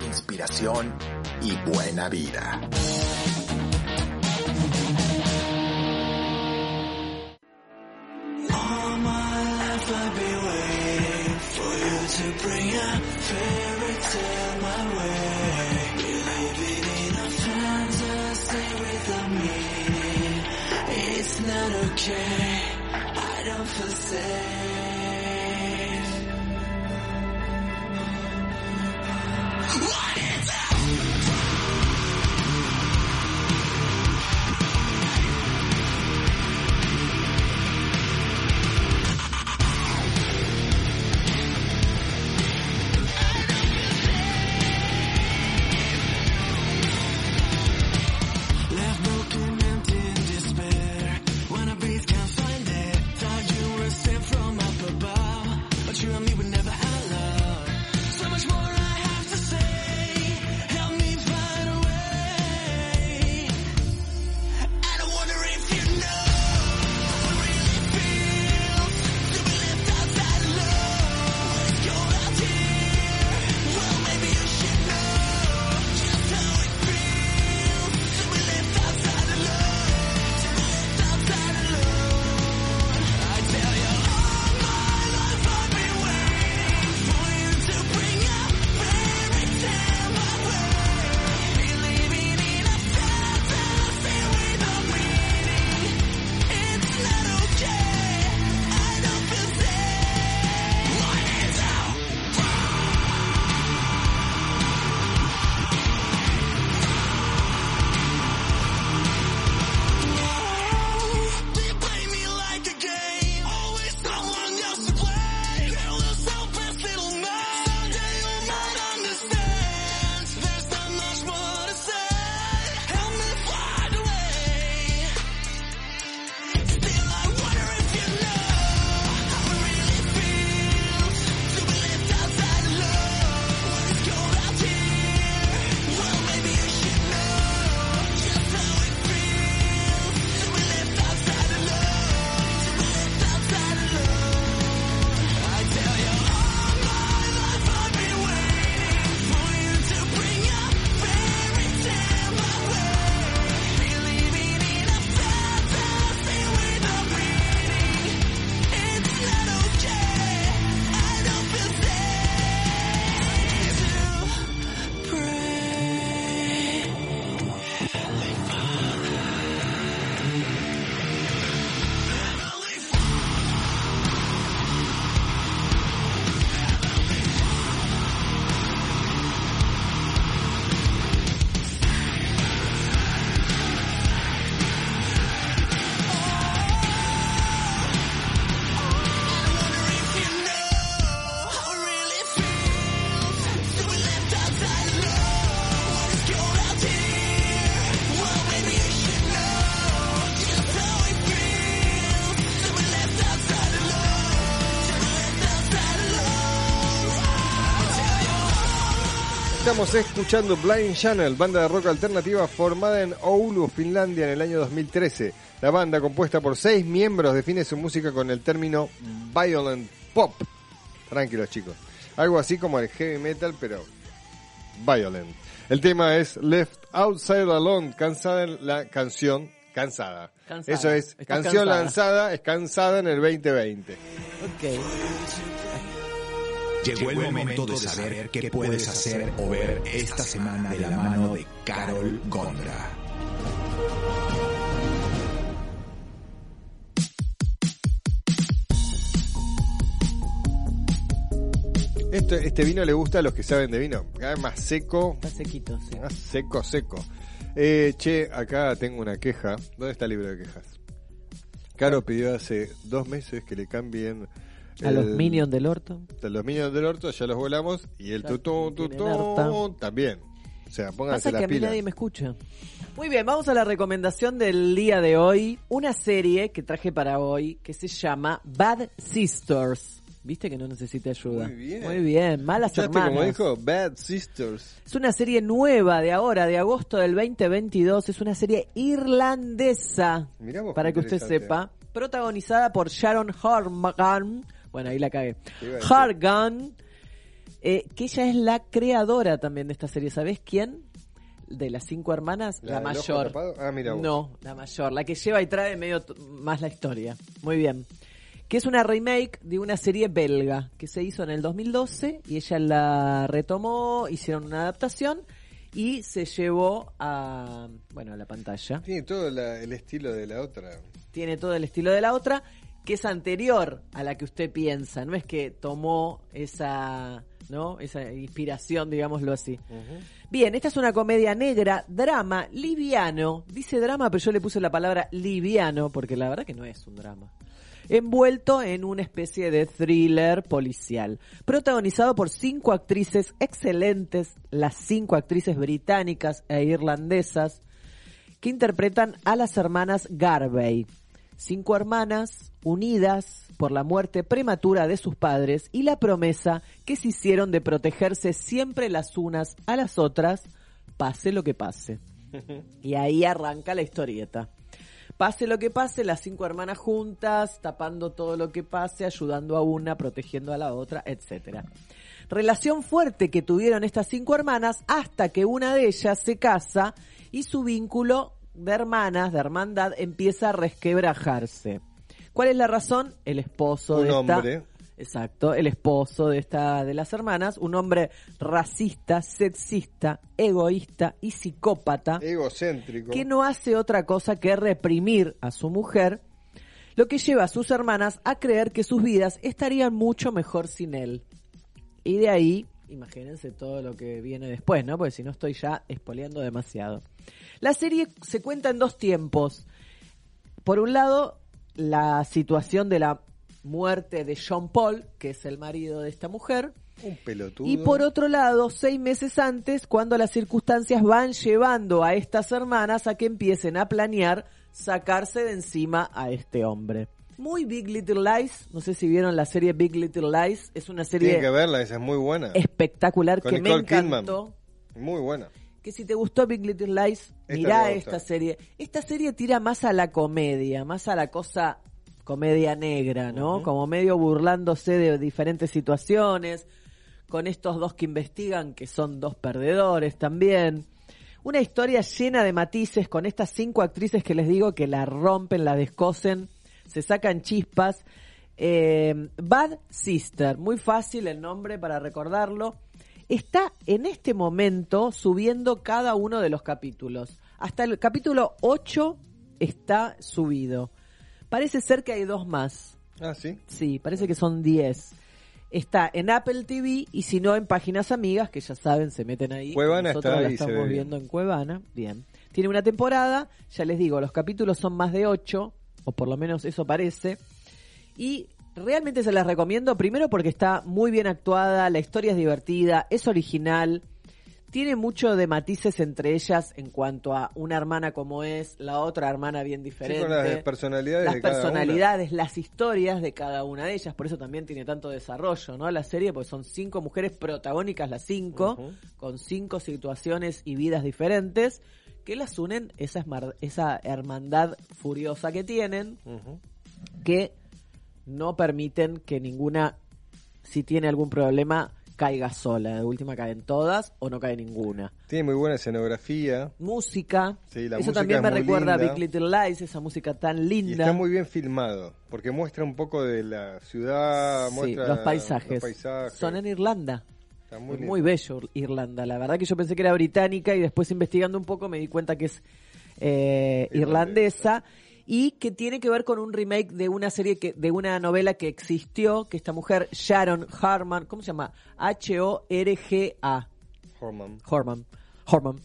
inspiración y buena vida. It's not okay, I don't Estamos escuchando Blind Channel, banda de rock alternativa formada en Oulu, Finlandia, en el año 2013. La banda, compuesta por seis miembros, define su música con el término violent pop. Tranquilos, chicos. Algo así como el heavy metal, pero violent. El tema es Left Outside Alone, cansada en la canción Cansada. Eso es, canción lanzada, es cansada en el 2020. Ok. Llegó el momento de saber qué puedes hacer o ver esta semana de la mano de Carol Gondra. Esto, este vino le gusta a los que saben de vino. Cada vez más seco. Está sequito, sí. Más seco, seco. Eh, che, acá tengo una queja. ¿Dónde está el libro de quejas? Caro pidió hace dos meses que le cambien. A los Minions del orto. A los Minions del orto ya los volamos. Y el tutún harta. también. O sea, pónganse Pasa que las a mí nadie me escucha. Muy bien, vamos a la recomendación del día de hoy. Una serie que traje para hoy que se llama Bad Sisters. ¿Viste que no necesita ayuda? Muy bien. Muy bien, malas ¿Escuchaste hermanas. como dijo? Bad Sisters. Es una serie nueva de ahora, de agosto del 2022. Es una serie irlandesa, Mirá vos, para que usted sepa. Protagonizada por Sharon Hargan. Bueno, ahí la cagué. Hargan. eh, que ella es la creadora también de esta serie. ¿Sabés quién? De las cinco hermanas, ¿La la, mayor. Ah, mira vos. No, la mayor. La que lleva y trae medio más la historia. Muy bien. Que es una remake de una serie belga que se hizo en el 2012 y ella la retomó, hicieron una adaptación y se llevó a, bueno, a la pantalla. Tiene todo la- el estilo de la otra. Tiene todo el estilo de la otra, que es anterior a la que usted piensa. No es que tomó esa, ¿no? Esa inspiración, digámoslo así. Bien, esta es una comedia negra, drama, liviano. Dice drama, pero yo le puse la palabra liviano, porque la verdad que no es un drama. Envuelto en una especie de thriller policial. Protagonizado por cinco actrices excelentes, las cinco actrices británicas e irlandesas, que interpretan a las hermanas Garvey. Cinco hermanas unidas por la muerte prematura de sus padres y la promesa que se hicieron de protegerse siempre las unas a las otras, pase lo que pase. Y ahí arranca la historieta. Pase lo que pase, las cinco hermanas juntas, tapando todo lo que pase, ayudando a una, protegiendo a la otra, etcétera. Relación fuerte que tuvieron estas cinco hermanas hasta que una de ellas se casa y su vínculo de hermanas, de hermandad, empieza a resquebrajarse. ¿Cuál es la razón? El esposo Un de esta hombre. Exacto, el esposo de esta de las hermanas, un hombre racista, sexista, egoísta y psicópata Egocéntrico. que no hace otra cosa que reprimir a su mujer, lo que lleva a sus hermanas a creer que sus vidas estarían mucho mejor sin él. Y de ahí, imagínense todo lo que viene después, ¿no? Porque si no estoy ya espoleando demasiado. La serie se cuenta en dos tiempos. Por un lado, la situación de la muerte de John Paul, que es el marido de esta mujer, Un pelotudo. y por otro lado, seis meses antes, cuando las circunstancias van llevando a estas hermanas a que empiecen a planear sacarse de encima a este hombre. Muy Big Little Lies, no sé si vieron la serie Big Little Lies, es una serie Tienen que verla, esa es muy buena. espectacular Con que me Kidman. encantó. Muy buena. Que si te gustó Big Little Lies, Esta mirá esta serie. Esta serie tira más a la comedia, más a la cosa comedia negra, ¿no? Como medio burlándose de diferentes situaciones, con estos dos que investigan, que son dos perdedores también. Una historia llena de matices con estas cinco actrices que les digo que la rompen, la descosen, se sacan chispas. Eh, Bad Sister, muy fácil el nombre para recordarlo. Está en este momento subiendo cada uno de los capítulos. Hasta el capítulo 8 está subido. Parece ser que hay dos más. Ah, sí. Sí, parece que son 10. Está en Apple TV y si no en páginas amigas, que ya saben, se meten ahí. Cuevana Nosotros está ahí, estamos viendo en Cuevana. Bien. Tiene una temporada, ya les digo, los capítulos son más de 8, o por lo menos eso parece. Y realmente se las recomiendo, primero porque está muy bien actuada, la historia es divertida, es original, tiene mucho de matices entre ellas en cuanto a una hermana como es, la otra hermana bien Sí, diferente. con las personalidades las de cada una. personalidades, las historias de cada una de ellas, por eso también tiene tanto desarrollo, ¿no? La serie, porque son cinco mujeres protagónicas, las cinco, con cinco situaciones y vidas diferentes, que las unen esa, esa hermandad furiosa que tienen, que no permiten que ninguna, si tiene algún problema, caiga sola. De última caen todas o no cae ninguna. Tiene muy buena escenografía. Música. Sí, la Eso música también es me recuerda linda. a Big Little Lies, esa música tan Y linda. está muy bien filmado, porque muestra un poco de la ciudad, Sí, muestra los paisajes. los paisajes. Son en Irlanda. Está muy bello Irlanda. La verdad que yo pensé que era británica y después investigando un poco me di cuenta que es eh, irlandesa y que tiene que ver con un remake de una serie que de una novela que existió que esta mujer Sharon Harman, ¿cómo se llama? H O R G A. Horman. Horman. Horman.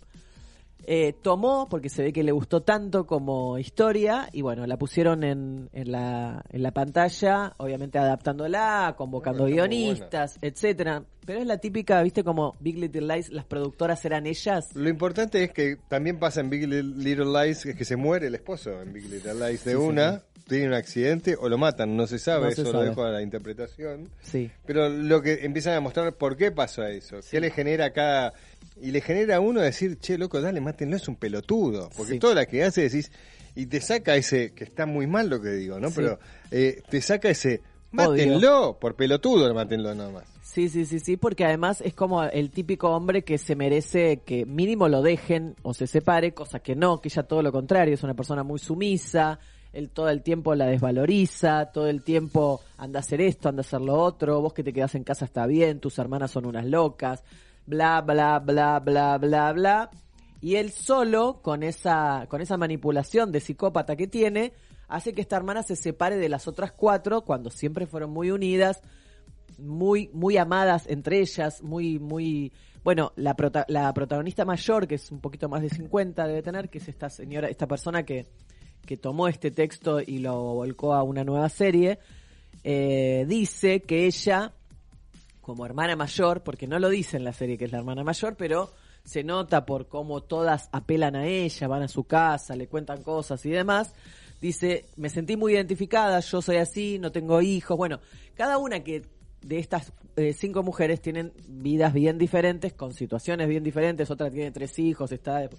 Eh, tomó, porque se ve que le gustó tanto como historia, y bueno, la pusieron en, en, la, en la pantalla, obviamente adaptándola, convocando muy guionistas, etcétera. Pero es la típica, viste, como Big Little Lies, las productoras eran ellas. Lo importante es que también pasa en Big Li- Little Lies es que se muere el esposo en Big Little Lies de Sí, sí, una, tiene un accidente o lo matan, no se sabe, No se eso lo dejo a la interpretación. Sí. Pero lo que empiezan a mostrar por qué pasa eso, qué le genera cada... Y le genera a uno decir, che, loco, dale, mátenlo, es un pelotudo. Porque Sí. toda la que hace decís, y te saca ese, que está muy mal lo que digo, ¿no? Sí. Pero eh, te saca ese, mátenlo, por pelotudo, mátenlo nomás. Sí, sí, sí, sí, porque además es como el típico hombre que se merece que mínimo lo dejen o se separe, cosa que no, que ella todo lo contrario, es una persona muy sumisa, él todo el tiempo la desvaloriza, todo el tiempo anda a hacer esto, anda a hacer lo otro, vos que te quedás en casa está bien, tus hermanas son unas locas, bla, bla, bla, bla, bla, bla. Y él solo, con esa, con esa manipulación de psicópata que tiene, hace que esta hermana se separe de las otras cuatro cuando siempre fueron muy unidas, muy muy amadas entre ellas, muy muy bueno, la prota- la protagonista mayor que es un poquito más de 50 debe tener, que es esta señora, esta persona que que tomó este texto y lo volcó a una nueva serie, eh, dice que ella como hermana mayor, porque no lo dice en la serie que es la hermana mayor, pero se nota por cómo todas apelan a ella, van a su casa, le cuentan cosas y demás. Dice, me sentí muy identificada, yo soy así, no tengo hijos. Bueno, cada una que de estas eh, cinco mujeres tienen vidas bien diferentes, con situaciones bien diferentes. Otra tiene tres hijos, está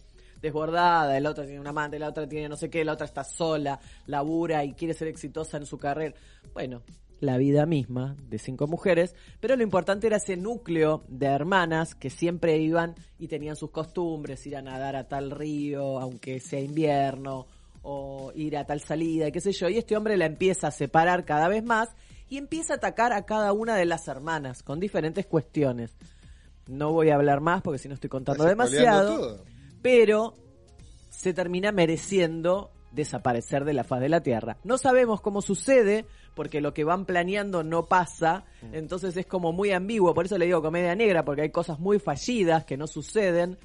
desbordada, la otra tiene un amante, la otra tiene no sé qué, la otra está sola, labura y quiere ser exitosa en su carrera. Bueno, la vida misma de cinco mujeres, pero lo importante era ese núcleo de hermanas que siempre iban y tenían sus costumbres, ir a nadar a tal río, aunque sea invierno, o ir a tal salida, y qué sé yo, y este hombre la empieza a separar cada vez más y empieza a atacar a cada una de las hermanas con diferentes cuestiones. No voy a hablar más porque si no estoy contando demasiado, todo. Pero se termina mereciendo desaparecer de la faz de la Tierra. No sabemos cómo sucede, porque lo que van planeando no pasa, entonces es como muy ambiguo, por eso le digo comedia negra, porque hay cosas muy fallidas que no suceden.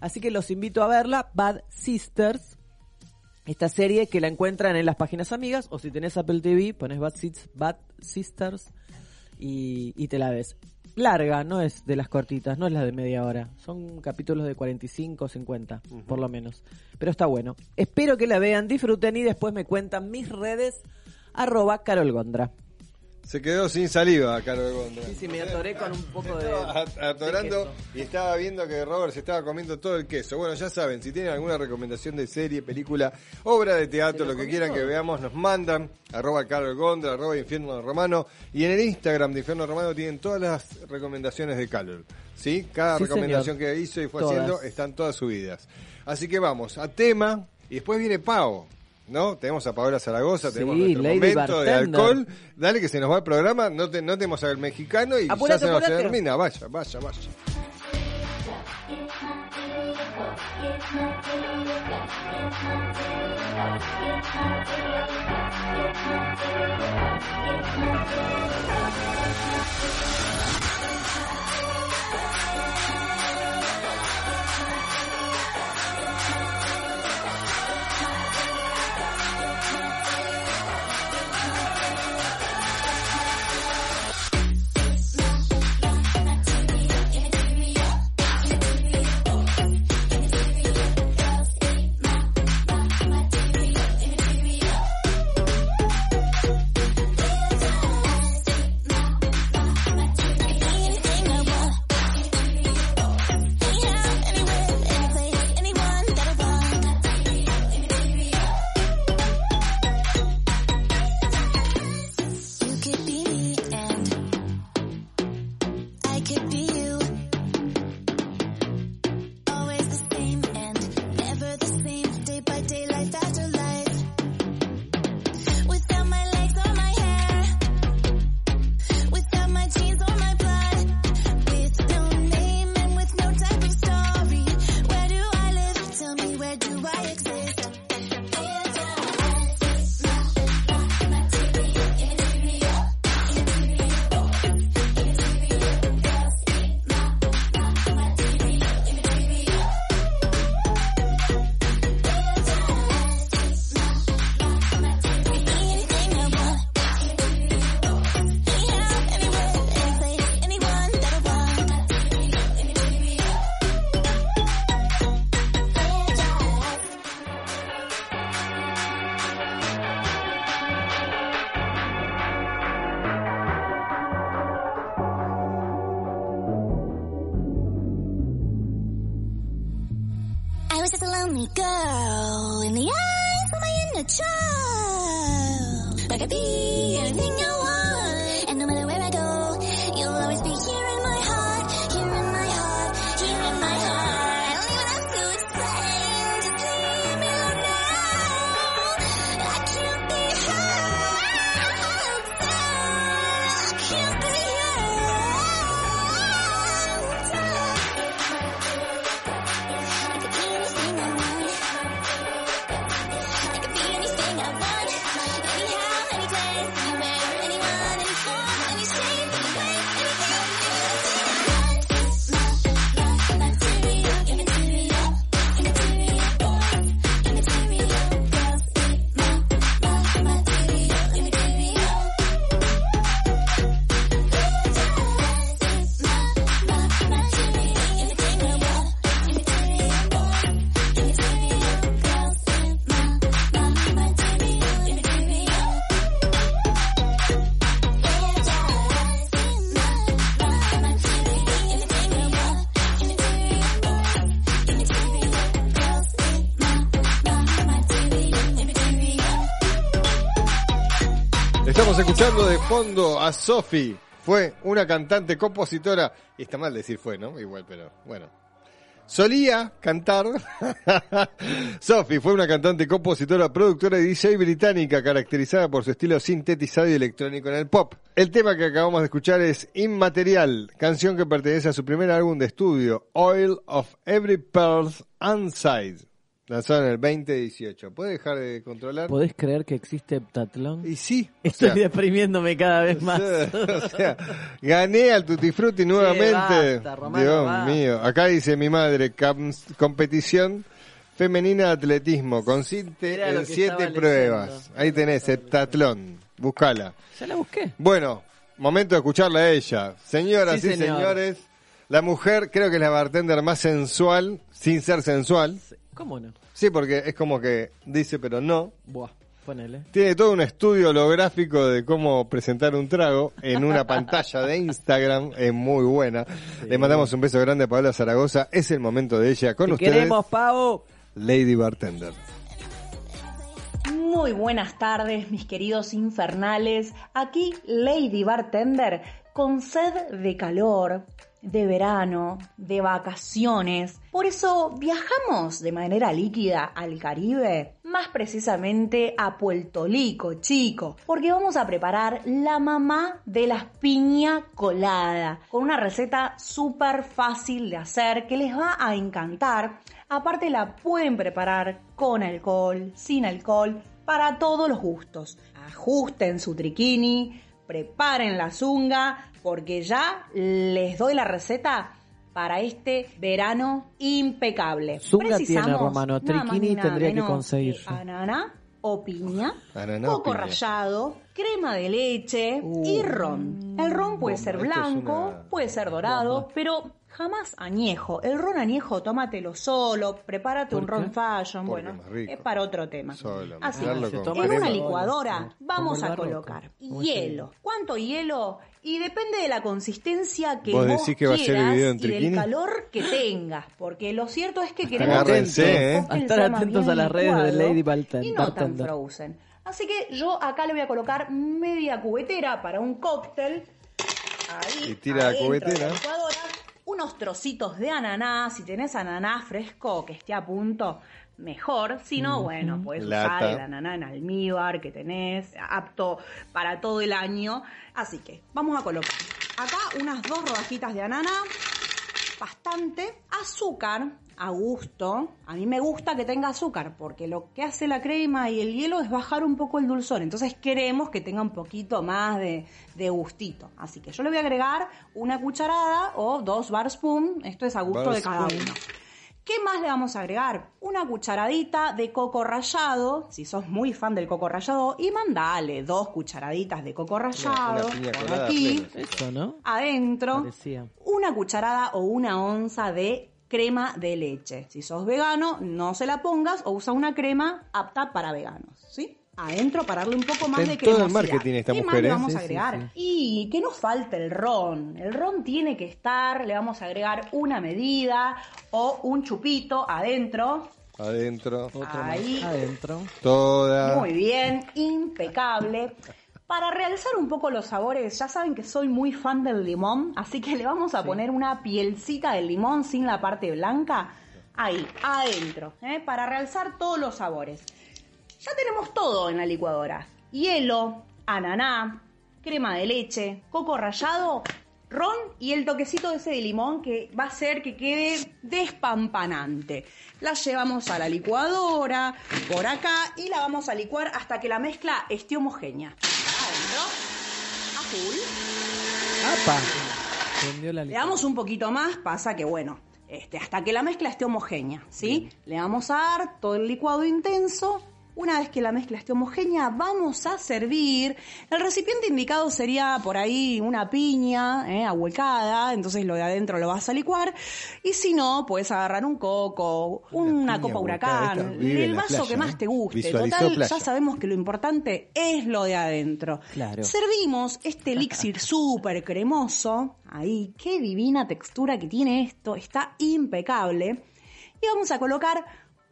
Así que los invito a verla, Bad Sisters, esta serie que la encuentran en las páginas amigas, o si tenés Apple TV, pones Bad, Bad Sisters y, y te la ves. Larga, no es de las cortitas, no es la de media hora. Son capítulos de 45 o 50, por lo menos. Pero está bueno. Espero que la vean, disfruten y después me cuentan mis redes, arroba Carol Gondra. Se quedó sin saliva, Carol Gondra. Sí, sí, me atoré con un poco de... Atorando de y estaba viendo que Robert se estaba comiendo todo el queso. Bueno, ya saben, si tienen alguna recomendación de serie, película, obra de teatro, lo que quieran que veamos, nos mandan. Arroba Carol Gondra, arroba Infierno Romano. Y en el Instagram de Infierno Romano tienen todas las recomendaciones de Carol. ¿Sí? Cada Sí, recomendación señor. que hizo y fue Todas. haciendo están todas subidas. Así que vamos a tema y después viene Pau. ¿No? Tenemos a Paola Zaragoza, Sí, tenemos nuestro Lady momento de alcohol. Dale que se nos va el programa, no, te, no tenemos al mexicano y Apurate, ya se nos termina. Vaya, vaya, vaya. Escuchando de fondo a Sophie. Fue una cantante, compositora. Está mal decir fue, ¿no? Igual, pero bueno. Solía cantar. Sophie fue una cantante, compositora, productora y DJ británica caracterizada por su estilo sintetizado y electrónico en el pop. El tema que acabamos de escuchar es Inmaterial, canción que pertenece a su primer álbum de estudio, Oil of Every Pearl's Inside, lanzado en el 2018. ¿Puede dejar de controlar? ¿Podés creer que existe heptatlón? Y sí. o Estoy sea, deprimiéndome cada vez más. o sea, gané al Tutti Frutti nuevamente. basta, Romano, Dios mío. Acá dice mi madre, competición femenina de atletismo. Consiste Era en siete pruebas. leyendo. Ahí tenés, heptatlón. Búscala. Ya la busqué. Bueno, momento de escucharla a ella. Señoras Sí, y señor. señores, la mujer creo que es la bartender más sensual, sin ser sensual. ¿Cómo no? Sí, porque es como que dice pero no. Buah, ponele. Tiene todo un estudio holográfico de cómo presentar un trago en una pantalla de Instagram. Es muy buena. Le mandamos un beso grande a Paola Zaragoza. Es el momento de ella con Te ustedes. queremos, Pavo. Lady Bartender. Muy buenas tardes, mis queridos infernales. Aquí Lady Bartender con sed de calor, de verano, de vacaciones. Por eso viajamos de manera líquida al Caribe, más precisamente a Puerto Rico, chico, porque vamos a preparar la mamá de las piña colada, con una receta súper fácil de hacer que les va a encantar. Aparte la pueden preparar con alcohol, sin alcohol, para todos los gustos. Ajusten su triquini, preparen la zunga, porque ya les doy la receta para este verano impecable. Zunga tiene, Precisamos Romano. Triquini tendría que menos conseguir que yo. Ananá o piña, Ananá o coco piña. rallado, crema de leche y ron. El ron puede ser Uh, es blanco, una puede ser dorado, pero jamás añejo. El ron añejo, tómatelo solo, prepárate un ¿Por ron fashion, Porque bueno, es para otro tema. Solo, Así, que, con en una licuadora vamos a colocar Como hielo. ¿Cuánto hielo? Y depende de la consistencia que ¿Vos vos, decís que va a ser el quieras video en y del calor que tengas, porque lo cierto es que queremos Agárrense, que ¿eh? estar atentos a las redes de Lady Barten- y no tan Bartender. frozen. Así que yo acá le voy a colocar media cubetera para un cóctel. Ahí, Y tira la de cubetera. licuadora. Unos trocitos de ananá, si tenés ananá fresco que esté a punto, mejor, si no, bueno, puedes usar el ananá en almíbar que tenés, apto para todo el año. Así que vamos a colocar acá unas dos rodajitas de ananá, bastante, azúcar a gusto. A mí me gusta que tenga azúcar porque lo que hace la crema y el hielo es bajar un poco el dulzor. Entonces queremos que tenga un poquito más de, de gustito. Así que yo le voy a agregar una cucharada o dos bar spoon. Esto es a gusto Bar de cada spoon. uno. ¿Qué más le vamos a agregar? Una cucharadita de coco rallado, si sos muy fan del coco rallado, y mandale dos cucharaditas de coco rallado Una por aquí, plena. Eso, ¿no? adentro, Parecía. una cucharada o una onza de crema de leche. Si sos vegano, no se la pongas o usa una crema apta para veganos, ¿sí? Adentro para darle un poco más Está de en todo el marketing esta ¿Qué mujer, más le ¿eh? vamos Sí, a sí, agregar? Y que nos falta el ron. El ron tiene que estar, le vamos a agregar una medida o un chupito adentro. Adentro. Ahí. Adentro. Toda. Muy bien, impecable. Para realzar un poco los sabores, ya saben que soy muy fan del limón, así que le vamos a poner una pielcita de limón sin la parte blanca. Ahí, adentro, ¿eh? para realzar todos los sabores. Ya tenemos todo en la licuadora. Hielo, ananá, crema de leche, coco rallado, ron y el toquecito ese de limón que va a hacer que quede despampanante. La llevamos a la licuadora por acá y la vamos a licuar hasta que la mezcla esté homogénea. Adentro, a full. ¡Apa! Prendió la Le damos un poquito más, pasa que bueno, este, hasta que la mezcla esté homogénea, ¿sí? Le vamos a dar todo el licuado intenso. Una vez que la mezcla esté homogénea, vamos a servir. El recipiente indicado sería por ahí una piña ¿eh? ahuecada, entonces lo de adentro lo vas a licuar. Y si no, puedes agarrar un coco, una copa huracán, el vaso playa, que más te guste. Total, playa. ya sabemos que lo importante es lo de adentro. Claro. Servimos este elixir súper cremoso. Ahí, qué divina textura que tiene esto. Está impecable. Y vamos a colocar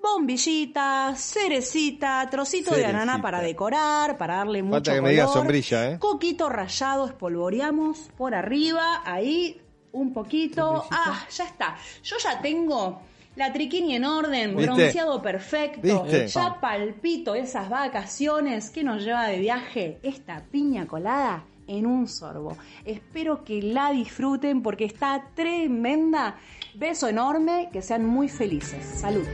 bombillita, cerecita, trocito de ananá para decorar, para darle mucho Falta que color. me diga sombrilla, ¿eh? Coquito rallado, espolvoreamos por arriba, ahí un poquito. Ah, ya está. Yo ya tengo la triquini en orden, ¿Viste? bronceado perfecto. ¿Viste? Ya palpito esas vacaciones que nos lleva de viaje esta piña colada en un sorbo. Espero que la disfruten porque está tremenda. Beso enorme, que sean muy felices. Salud.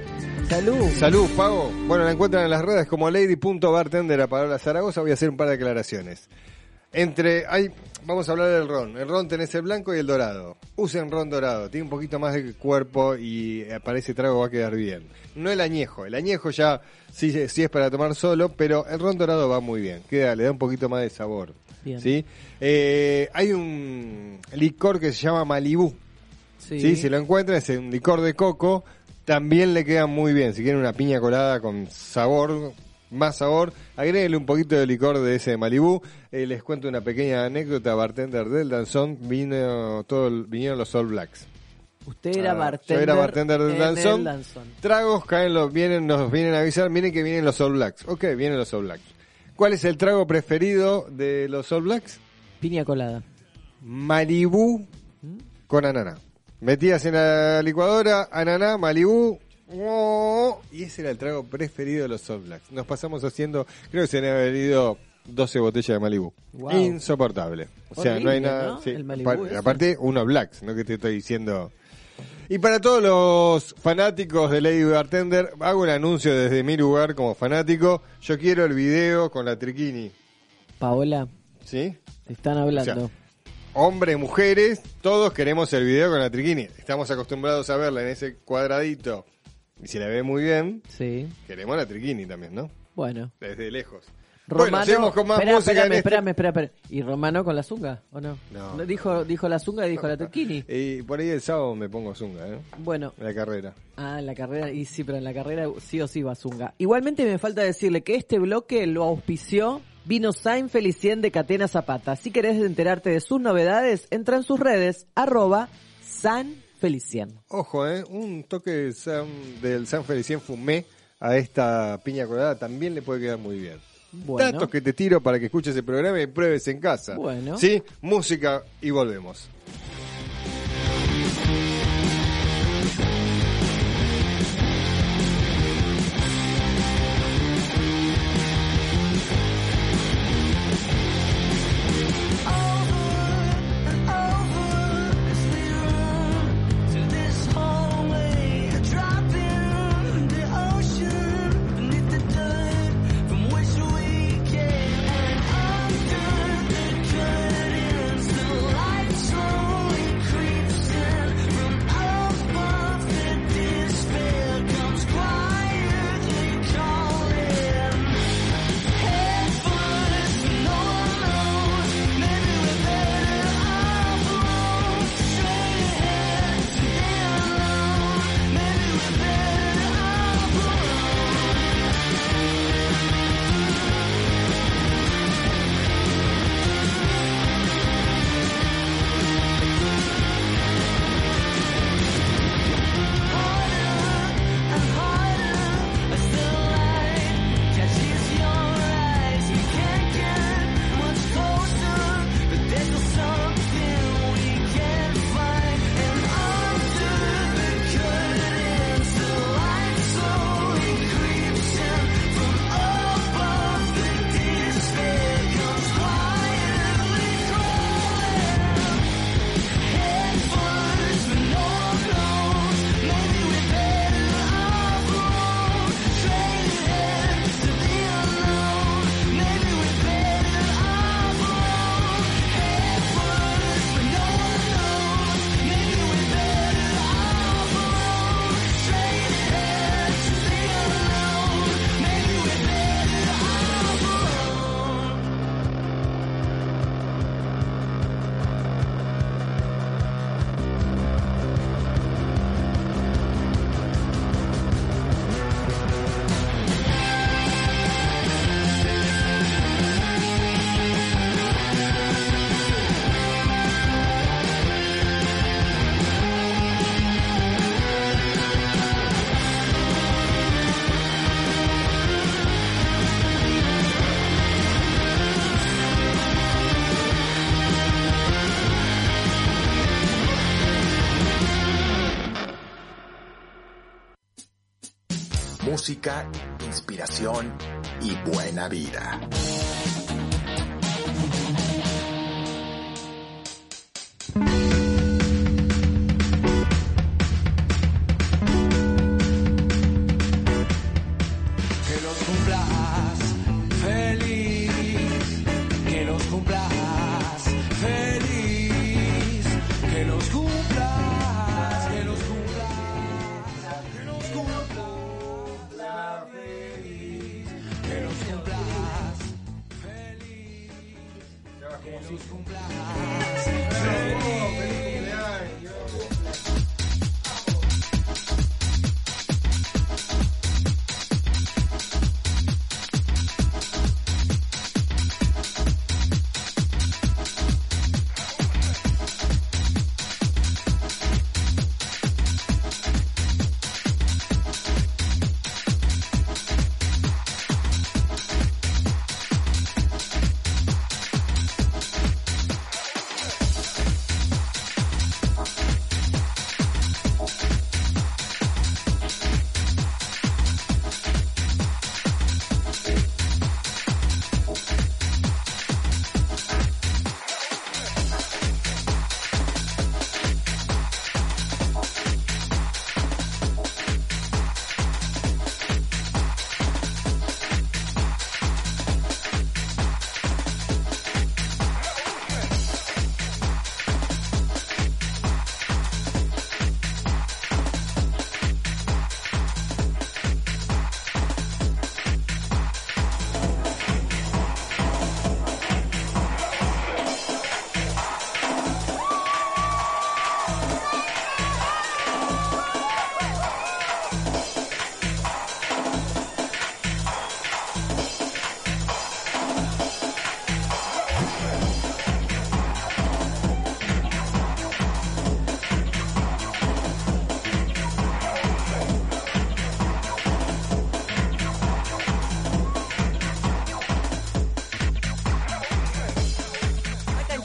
Salud. Salud, Pago. Bueno, la encuentran en las redes como lady.bartender a Palabra Zaragoza. Voy a hacer un par de aclaraciones. Entre, hay, vamos a hablar del ron. El ron tenés el blanco y el dorado. Usen ron dorado, tiene un poquito más de cuerpo y eh, para ese trago va a quedar bien. No el añejo, el añejo ya sí, sí es para tomar solo, pero el ron dorado va muy bien. Queda, le da un poquito más de sabor. Bien. ¿sí? Eh, hay un licor que se llama Malibú. Sí. Sí, si lo encuentran, es un licor de coco. También le queda muy bien. Si quieren una piña colada con sabor, más sabor, agréguenle un poquito de licor de ese de Malibú. Eh, les cuento una pequeña anécdota. Bartender del Danzón vino todo vinieron los All Blacks. Usted era Ah, bartender. Yo era bartender del Danzón. Danzón. Tragos caen los, vienen, nos vienen a avisar, miren que vienen los All Blacks. Ok, vienen los All Blacks. ¿Cuál es el trago preferido de los All Blacks? Piña colada. Malibú con ananá. Metías en la licuadora, ananá, Malibú, oh, y ese era el trago preferido de los All Blacks. Nos pasamos haciendo, creo que se han bebido 12 botellas de Malibú. Wow. Insoportable. O sea, no hay nada. aparte, uno Blacks, no que te estoy diciendo. Y para todos los fanáticos de Lady Bartender, hago el anuncio desde mi lugar como fanático. Yo quiero el video con la triquini. Paola, ¿Sí? están hablando. O sea, hombres, mujeres, todos queremos el video con la triquini. Estamos acostumbrados a verla en ese cuadradito. Y si la ve muy bien, sí. queremos la triquini también, ¿no? Bueno. Desde lejos. Romano, bueno, con más Espera, música espérame, en este- espérame, espérame, espérame. ¿Y Romano con la zunga o no? No. Dijo, dijo la zunga y dijo la turquini. Y por ahí el sábado me pongo zunga, ¿eh? Bueno. En la carrera. Ah, en la carrera, y sí, pero en la carrera sí o sí va Zunga. Igualmente me falta decirle que este bloque lo auspició Vino Sain Felicien de Catena Zapata. Si querés enterarte de sus novedades, entra en sus redes, arroba San Felicien. Ojo, ¿eh? Un toque del San, del San Felicien Fumé a esta piña colada también le puede quedar muy bien. Bueno. Datos que te tiro para que escuches el programa y pruebes en casa. Bueno. Sí, música y volvemos. Música, inspiración y buena vida.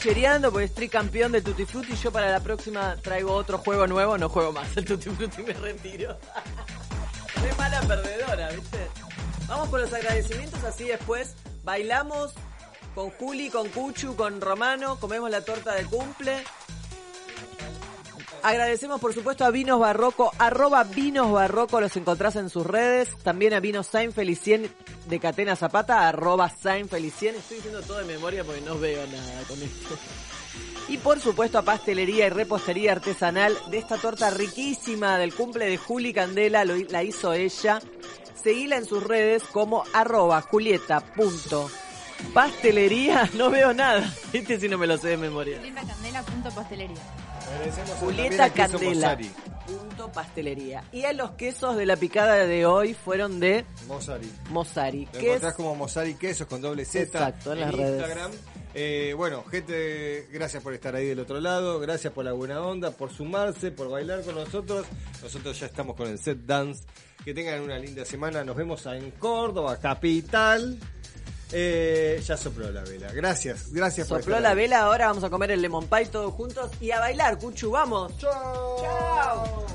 Canchereando porque estoy campeón de Tutti Frutti. Yo para la próxima traigo otro juego nuevo. No juego más el Tutti Frutti, me retiro. Soy mala perdedora, ¿viste? Vamos con los agradecimientos, así después bailamos con Juli, con Cuchu, con Romano, comemos la torta de cumple. Agradecemos por supuesto a Vinos Barroco, arroba Vinos Barroco, los encontrás en sus redes. También a Vinos Saint Felicien de Catena Zapata, arroba Saint Felicien. Estoy diciendo todo de memoria porque no veo nada con esto. Y por supuesto a Pastelería y Repostería Artesanal de esta torta riquísima del cumple de Juli Candela, la hizo ella. Seguila en sus redes como arroba julieta.pastelería. No veo nada. Este si no me lo sé de memoria. Julieta Candela punto pastelería. Julieta Candela. Punto pastelería. Y a los quesos de la picada de hoy fueron de Mosari. Mosari. Lo Que es encontrás como Mosari Quesos con doble Z Exacto, en las redes. Instagram. Eh, bueno, gente, gracias por estar ahí del otro lado, gracias por la buena onda, por sumarse, por bailar con nosotros. Nosotros ya estamos con el set dance. Que tengan una linda semana. Nos vemos en Córdoba, capital. Eh, ya sopló la vela. Gracias, gracias sopló por Sopló la vela, ahora vamos a comer el lemon pie todos juntos y a bailar, Cuchu, vamos. Chao.